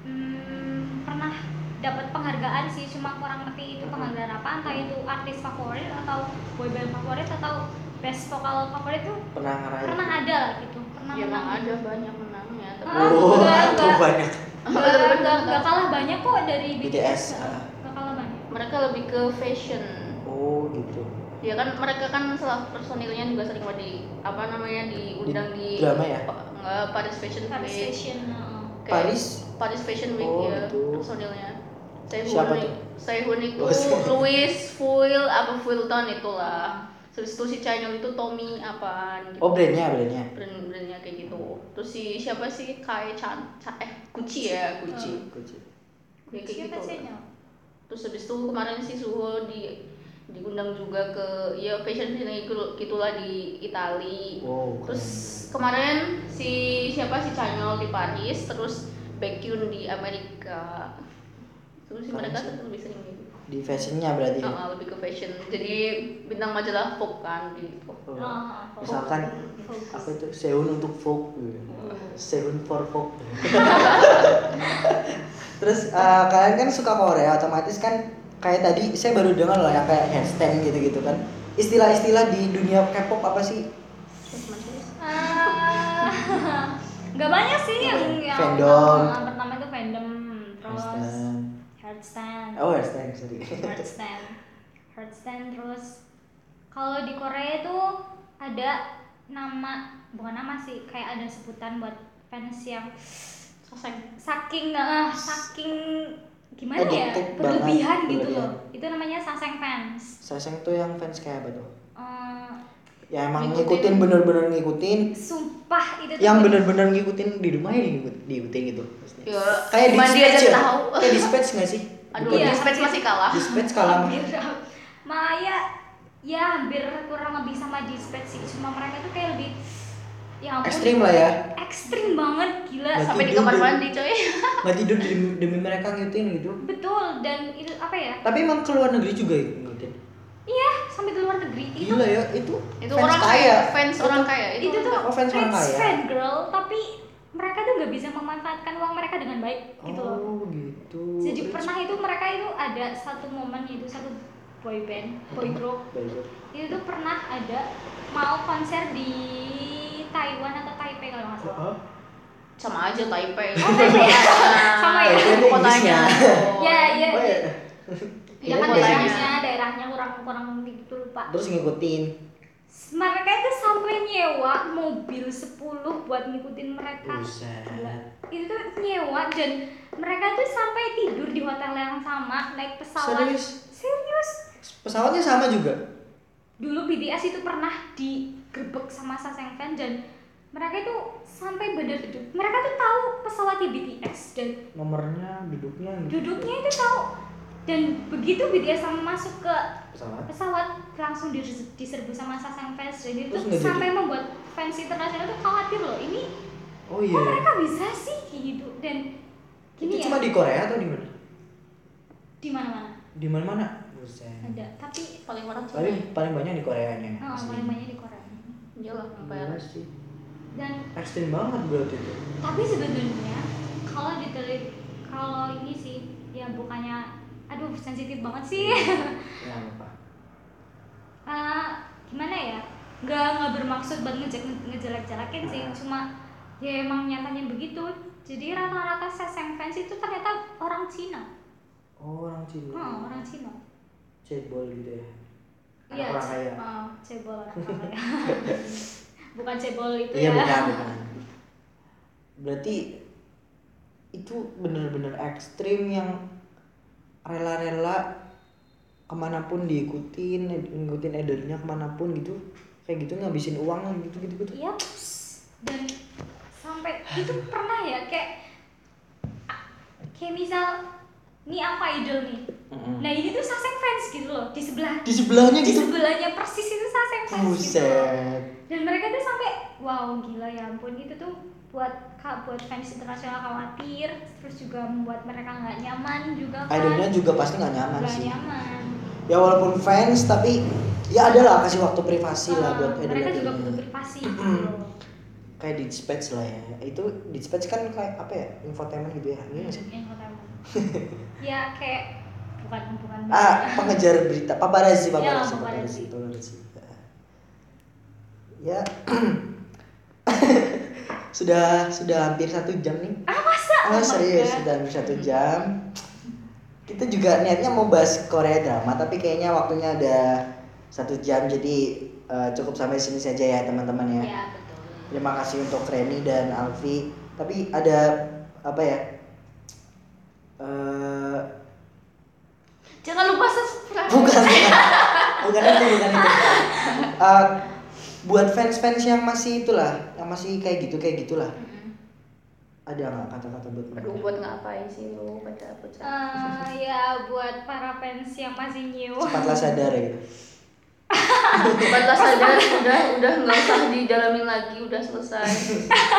S2: hmm, pernah dapat penghargaan sih cuma kurang ngerti itu penghargaan apa entah itu artis favorit atau boyband favorit atau best vokal favorit tuh
S1: pernah ngerayain
S2: pernah ada lah gitu pernah
S3: Ya
S2: menang
S3: ada banyak menangnya. Tapi
S1: oh
S2: enggak,
S1: itu
S2: enggak.
S1: banyak
S2: nggak kalah banyak kok dari
S1: BTS,
S2: BTS
S1: ah.
S2: kalah banyak
S3: mereka lebih ke fashion.
S1: oh gitu
S3: Ya kan mereka kan salah personilnya juga sering di apa namanya diundang
S1: Di
S3: di,
S1: drama ya?
S3: Enggak, Paris Fashion
S2: Paris
S3: Week.
S2: Fashion
S1: Paris
S3: Paris Fashion Week
S1: Oh,
S3: ya
S1: gitu.
S3: personilnya. Sehun,
S1: Siapa tuh?
S3: Sehun itu
S1: Oh.
S3: Louis Fuil apa Fuilton itulah. Terus itu si Chanyeol itu Tommy apaan gitu.
S1: oh brandnya brandnya
S3: brand brandnya kayak gitu. Terus si siapa sih Kai Chan Cha- eh Gucci ya Gucci.
S1: Gucci
S3: Kayak
S2: Siapa
S3: gitu.
S2: sih Nyal?
S3: Terus habis itu kemarin si Suho di diundang juga ke ya fashion fashion gitu gitulah di Itali.
S1: wow keren.
S3: Terus kemarin si siapa si Chanyeol di Paris, terus Baekhyun di Amerika. Terus si
S1: Keren
S3: mereka
S1: sih.
S3: tuh lebih sering gitu.
S1: di fashionnya berarti ya?
S3: Ah, lebih ke fashion. Jadi bintang majalah Vogue kan gitu.
S1: Oh.
S2: Ah, ah,
S1: misalkan
S2: Fokus.
S1: apa itu Sehun untuk folk gitu. Sehun for folk terus eh, kalian kan suka Korea otomatis kan kayak tadi saya baru dengar loh ya kayak handstand gitu-gitu kan istilah-istilah di dunia K-pop apa sih
S2: Ah, nggak banyak sih yang yang
S1: Fandom.
S2: pertama itu fandom terus heartstand
S1: oh handstand sorry.
S2: Heartstand heartstand terus kalau di Korea itu ada nama bukan nama sih kayak ada sebutan buat fans yang saking ah, saking gimana ya
S1: Addicted
S2: berlebihan gitu loh. itu namanya saseng fans.
S1: Saseng tuh yang fans kayak apa tuh?
S2: Eh,
S1: ya emang
S3: Ngikutin.
S1: ngikutin bener-bener ngikutin.
S2: Sumpah itu
S1: yang
S2: bener-
S1: bener-bener ngikutin di rumahnya diikut, diikutin gitu maksudnya.
S3: Ya,
S1: kayak dispatch ya?
S3: tahu.
S1: kayak dispatch nggak sih?
S3: Aduh,
S2: Iya.
S3: dispatch. masih kalah.
S1: dispatch kalah.
S2: Hampir Maya ya hampir kurang lebih sama dispatch sih. Cuma mereka tuh kayak lebih ya ampun
S1: ekstrim lah ya.
S2: ekstrim banget gila.
S1: Nggak
S3: Sampai di kamar mandi coy.
S1: nggak tidur demi, demi mereka ngikutin gitu.
S2: Betul dan itu apa ya?
S1: Tapi emang ke luar negeri juga ya ngikutin
S2: iya sampai ke luar negeri itu
S1: gila ya itu
S3: Itu
S1: fans
S3: orang
S1: kaya
S3: kaya, fans orang kaya.
S2: itu tuh
S1: Oh, fans orang kaya.
S2: fan girl tapi mereka tuh nggak bisa memanfaatkan uang mereka dengan baik gitu loh
S1: oh gitu
S2: jadi
S1: Rich.
S2: pernah itu mereka itu ada satu momen itu satu boy band boy group itu tuh pernah ada mau konser di Taiwan atau Taipei kalau nggak salah
S1: Hah?
S3: sama aja Taipei.
S2: Oh, ya? Sama ya?
S1: Itu
S3: Kotanya.
S2: Ya ya
S1: oh ya
S2: ya kan
S1: Kirain
S2: daerahnya daerahnya kurang kurang gitu lupa.
S1: Terus ngikutin.
S2: Mereka itu sampai nyewa mobil 10 buat ngikutin mereka.
S1: Buset.
S2: Gila. itu tuh nyewa dan mereka tuh sampai tidur di hotel yang sama naik pesawat.
S1: Serius?
S2: Serius.
S1: Pesawatnya sama juga?
S2: Dulu BTS itu pernah digerebek sama Sasengkan dan mereka itu sampai bener mereka tuh tahu pesawatnya BTS dan
S1: nomornya duduknya
S2: duduknya itu tahu dan begitu BTS sama masuk ke
S1: pesawat.
S2: pesawat langsung dis- diserbu sama sasang fans dan itu
S1: nggak jadi?
S2: sampai membuat fans internasional tuh khawatir loh ini
S1: oh
S2: kok
S1: iya
S2: mereka bisa sih kayak gitu dan
S1: itu
S2: gini
S1: cuma
S2: ya
S1: di Korea atau di mana?
S2: Di mana-mana.
S1: Di mana mana buset.
S2: Ada tapi
S3: paling orang Cina.
S1: Paling paling banyak di Koreanya
S2: oh,
S1: asli.
S2: paling banyak di Korea.
S3: Iyalah ngapain
S1: Gila sih.
S2: Dan
S1: ekstrim banget berarti itu.
S2: tapi sebenarnya kalau ditelit kalau ini sih ya bukannya aduh sensitif banget sih.
S1: Ya apa
S2: Eh, gimana ya? Nggak nggak bermaksud buat ngejek ngejelek jelekin sih cuma ya emang nyatanya begitu. Jadi rata-rata seseng fans itu ternyata orang Cina.
S1: Oh orang Cina.
S2: Oh, orang Cina.
S1: Cebol gitu ya?
S2: Iya,
S1: orang kaya.
S2: oh, cebol orang kaya. Bukan cebol itu
S1: iya
S2: ya.
S1: bukan bukan. Berarti itu bener-bener ekstrim yang rela-rela ke mana pun diikutin ngikutin edarnya ke mana pun gitu. Kayak gitu ngabisin uang gitu gitu gitu.
S2: Iya, dan sampai itu pernah ya kayak kayak misal nih apa idol nih? Nah ini tuh saseng fans gitu loh di sebelah
S1: di sebelahnya
S2: di
S1: gitu?
S2: sebelahnya persis itu saseng fans gitu loh. dan mereka tuh sampai wow gila ya ampun itu tuh buat buat fans internasional khawatir terus juga membuat mereka nggak nyaman juga kan.
S1: Idolnya juga pasti nggak nyaman
S2: nggak
S1: sih.
S2: nyaman.
S1: Ya walaupun fans tapi ya ada lah kasih waktu privasi lah
S2: Ah,
S1: buat
S2: mereka juga butuh privasi gitu
S1: kayak dispatch lah ya. Itu dispatch kan kayak apa ya? Infotainment gitu ya? Iya sih?
S2: Infotainment. ya kayak bukan bukan
S1: ah pengejar berita. Paparazzi
S2: Ya,
S1: paparazzi
S2: paparazzi.
S1: paparazzi paparazzi. Ya sudah sudah hampir satu jam nih.
S2: Ah masa?
S1: Ah
S2: Oh
S1: serius sudah hampir satu jam. Kita juga niatnya mau bahas Korea drama tapi kayaknya waktunya ada satu jam jadi eh, cukup sampai sini saja ya teman-teman ya.
S2: Ya betul.
S1: Terima kasih untuk Reni dan Alfi. Tapi ada apa ya? Eh,
S3: jangan lupa subscribe.
S1: Bukan, bukan, bukan itu, bukan itu. Eh, buat fans-fans yang masih itulah, yang masih kayak gitu, kayak gitulah.
S3: Mm-mm.
S1: Ada nggak kata-kata buat mereka?
S3: aduh buat ngapain sih lu baca baca
S2: Eh, ya buat para fans yang masih new
S1: Cepatlah sadar gitu.
S3: Cepatlah sadar udah udah nggak usah didalamin lagi udah selesai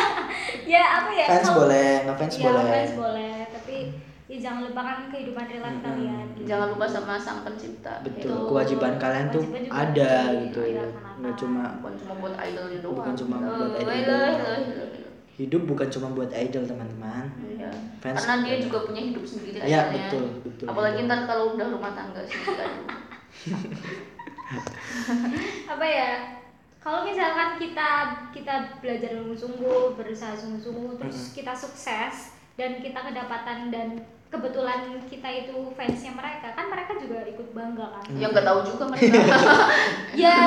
S2: ya apa ya
S1: Fans
S2: kalau-
S1: boleh, ngefans
S2: ya,
S1: boleh.
S2: fans boleh tapi ya jangan lupakan kehidupan real life
S1: Mm-mm.
S2: kalian gitu.
S3: jangan lupa sama sang pencipta
S1: Betul,
S3: Itu
S1: kewajiban kalian tuh
S2: Kewajiban juga
S1: ada gitu.
S2: dilaksanakan.
S1: Nggak cuma
S3: bukan cuma buat idolnya doang
S1: Bukan cuma buat
S3: Eh,
S1: idol doang. hidup bukan cuma buat idol teman-teman.
S3: Iya.
S1: Fans-
S3: karena dia juga punya hidup sendiri
S1: Iya,
S3: akhirnya.
S1: betul, betul.
S3: apalagi ntar kalau udah rumah tangga sih
S2: apa ya kalau misalkan kita kita belajar sungguh-sungguh berusaha sungguh-sungguh terus kita sukses dan kita kedapatan dan kebetulan kita itu fansnya mereka kan mereka juga ikut bangga kan?
S1: Hmm.
S3: yang nggak tahu juga mereka.
S2: Ya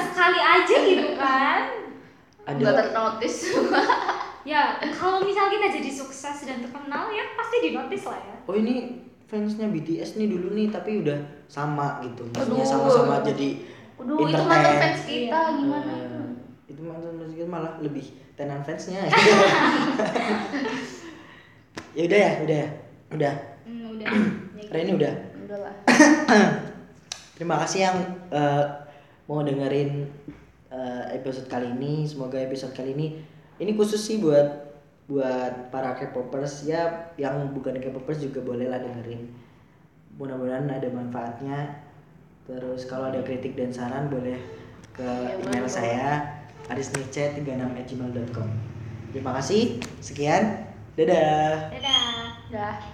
S2: sekali aja gitu kan.
S1: Ada.
S3: nggak ternotis.
S2: Ya kalau misal kita jadi sukses dan terkenal ya pasti dinotis lah ya.
S1: Oh ini fansnya BTS nih dulu nih tapi udah sama gitu. Maksudnya sama-sama jadi
S3: Aduh, itu mantan fans kita
S2: Iya.
S3: gimana?
S1: Eh,
S3: itu?
S1: itu mantan fans kita malah lebih tenan fansnya. Ya udah ya udah ya udah?
S2: Hmm, udah.
S1: Terima kasih yang eh, mau dengerin eh, episode kali ini. Semoga episode kali ini ini khusus sih buat buat para K-popers. Ya yang bukan K-popers juga boleh lah dengerin. Mudah-mudahan ada manfaatnya. Terus kalau ada kritik dan saran boleh ke
S3: Ya,
S1: email saya arisnice36@gmail.com terima kasih. Sekian. Dadah.
S2: Dadah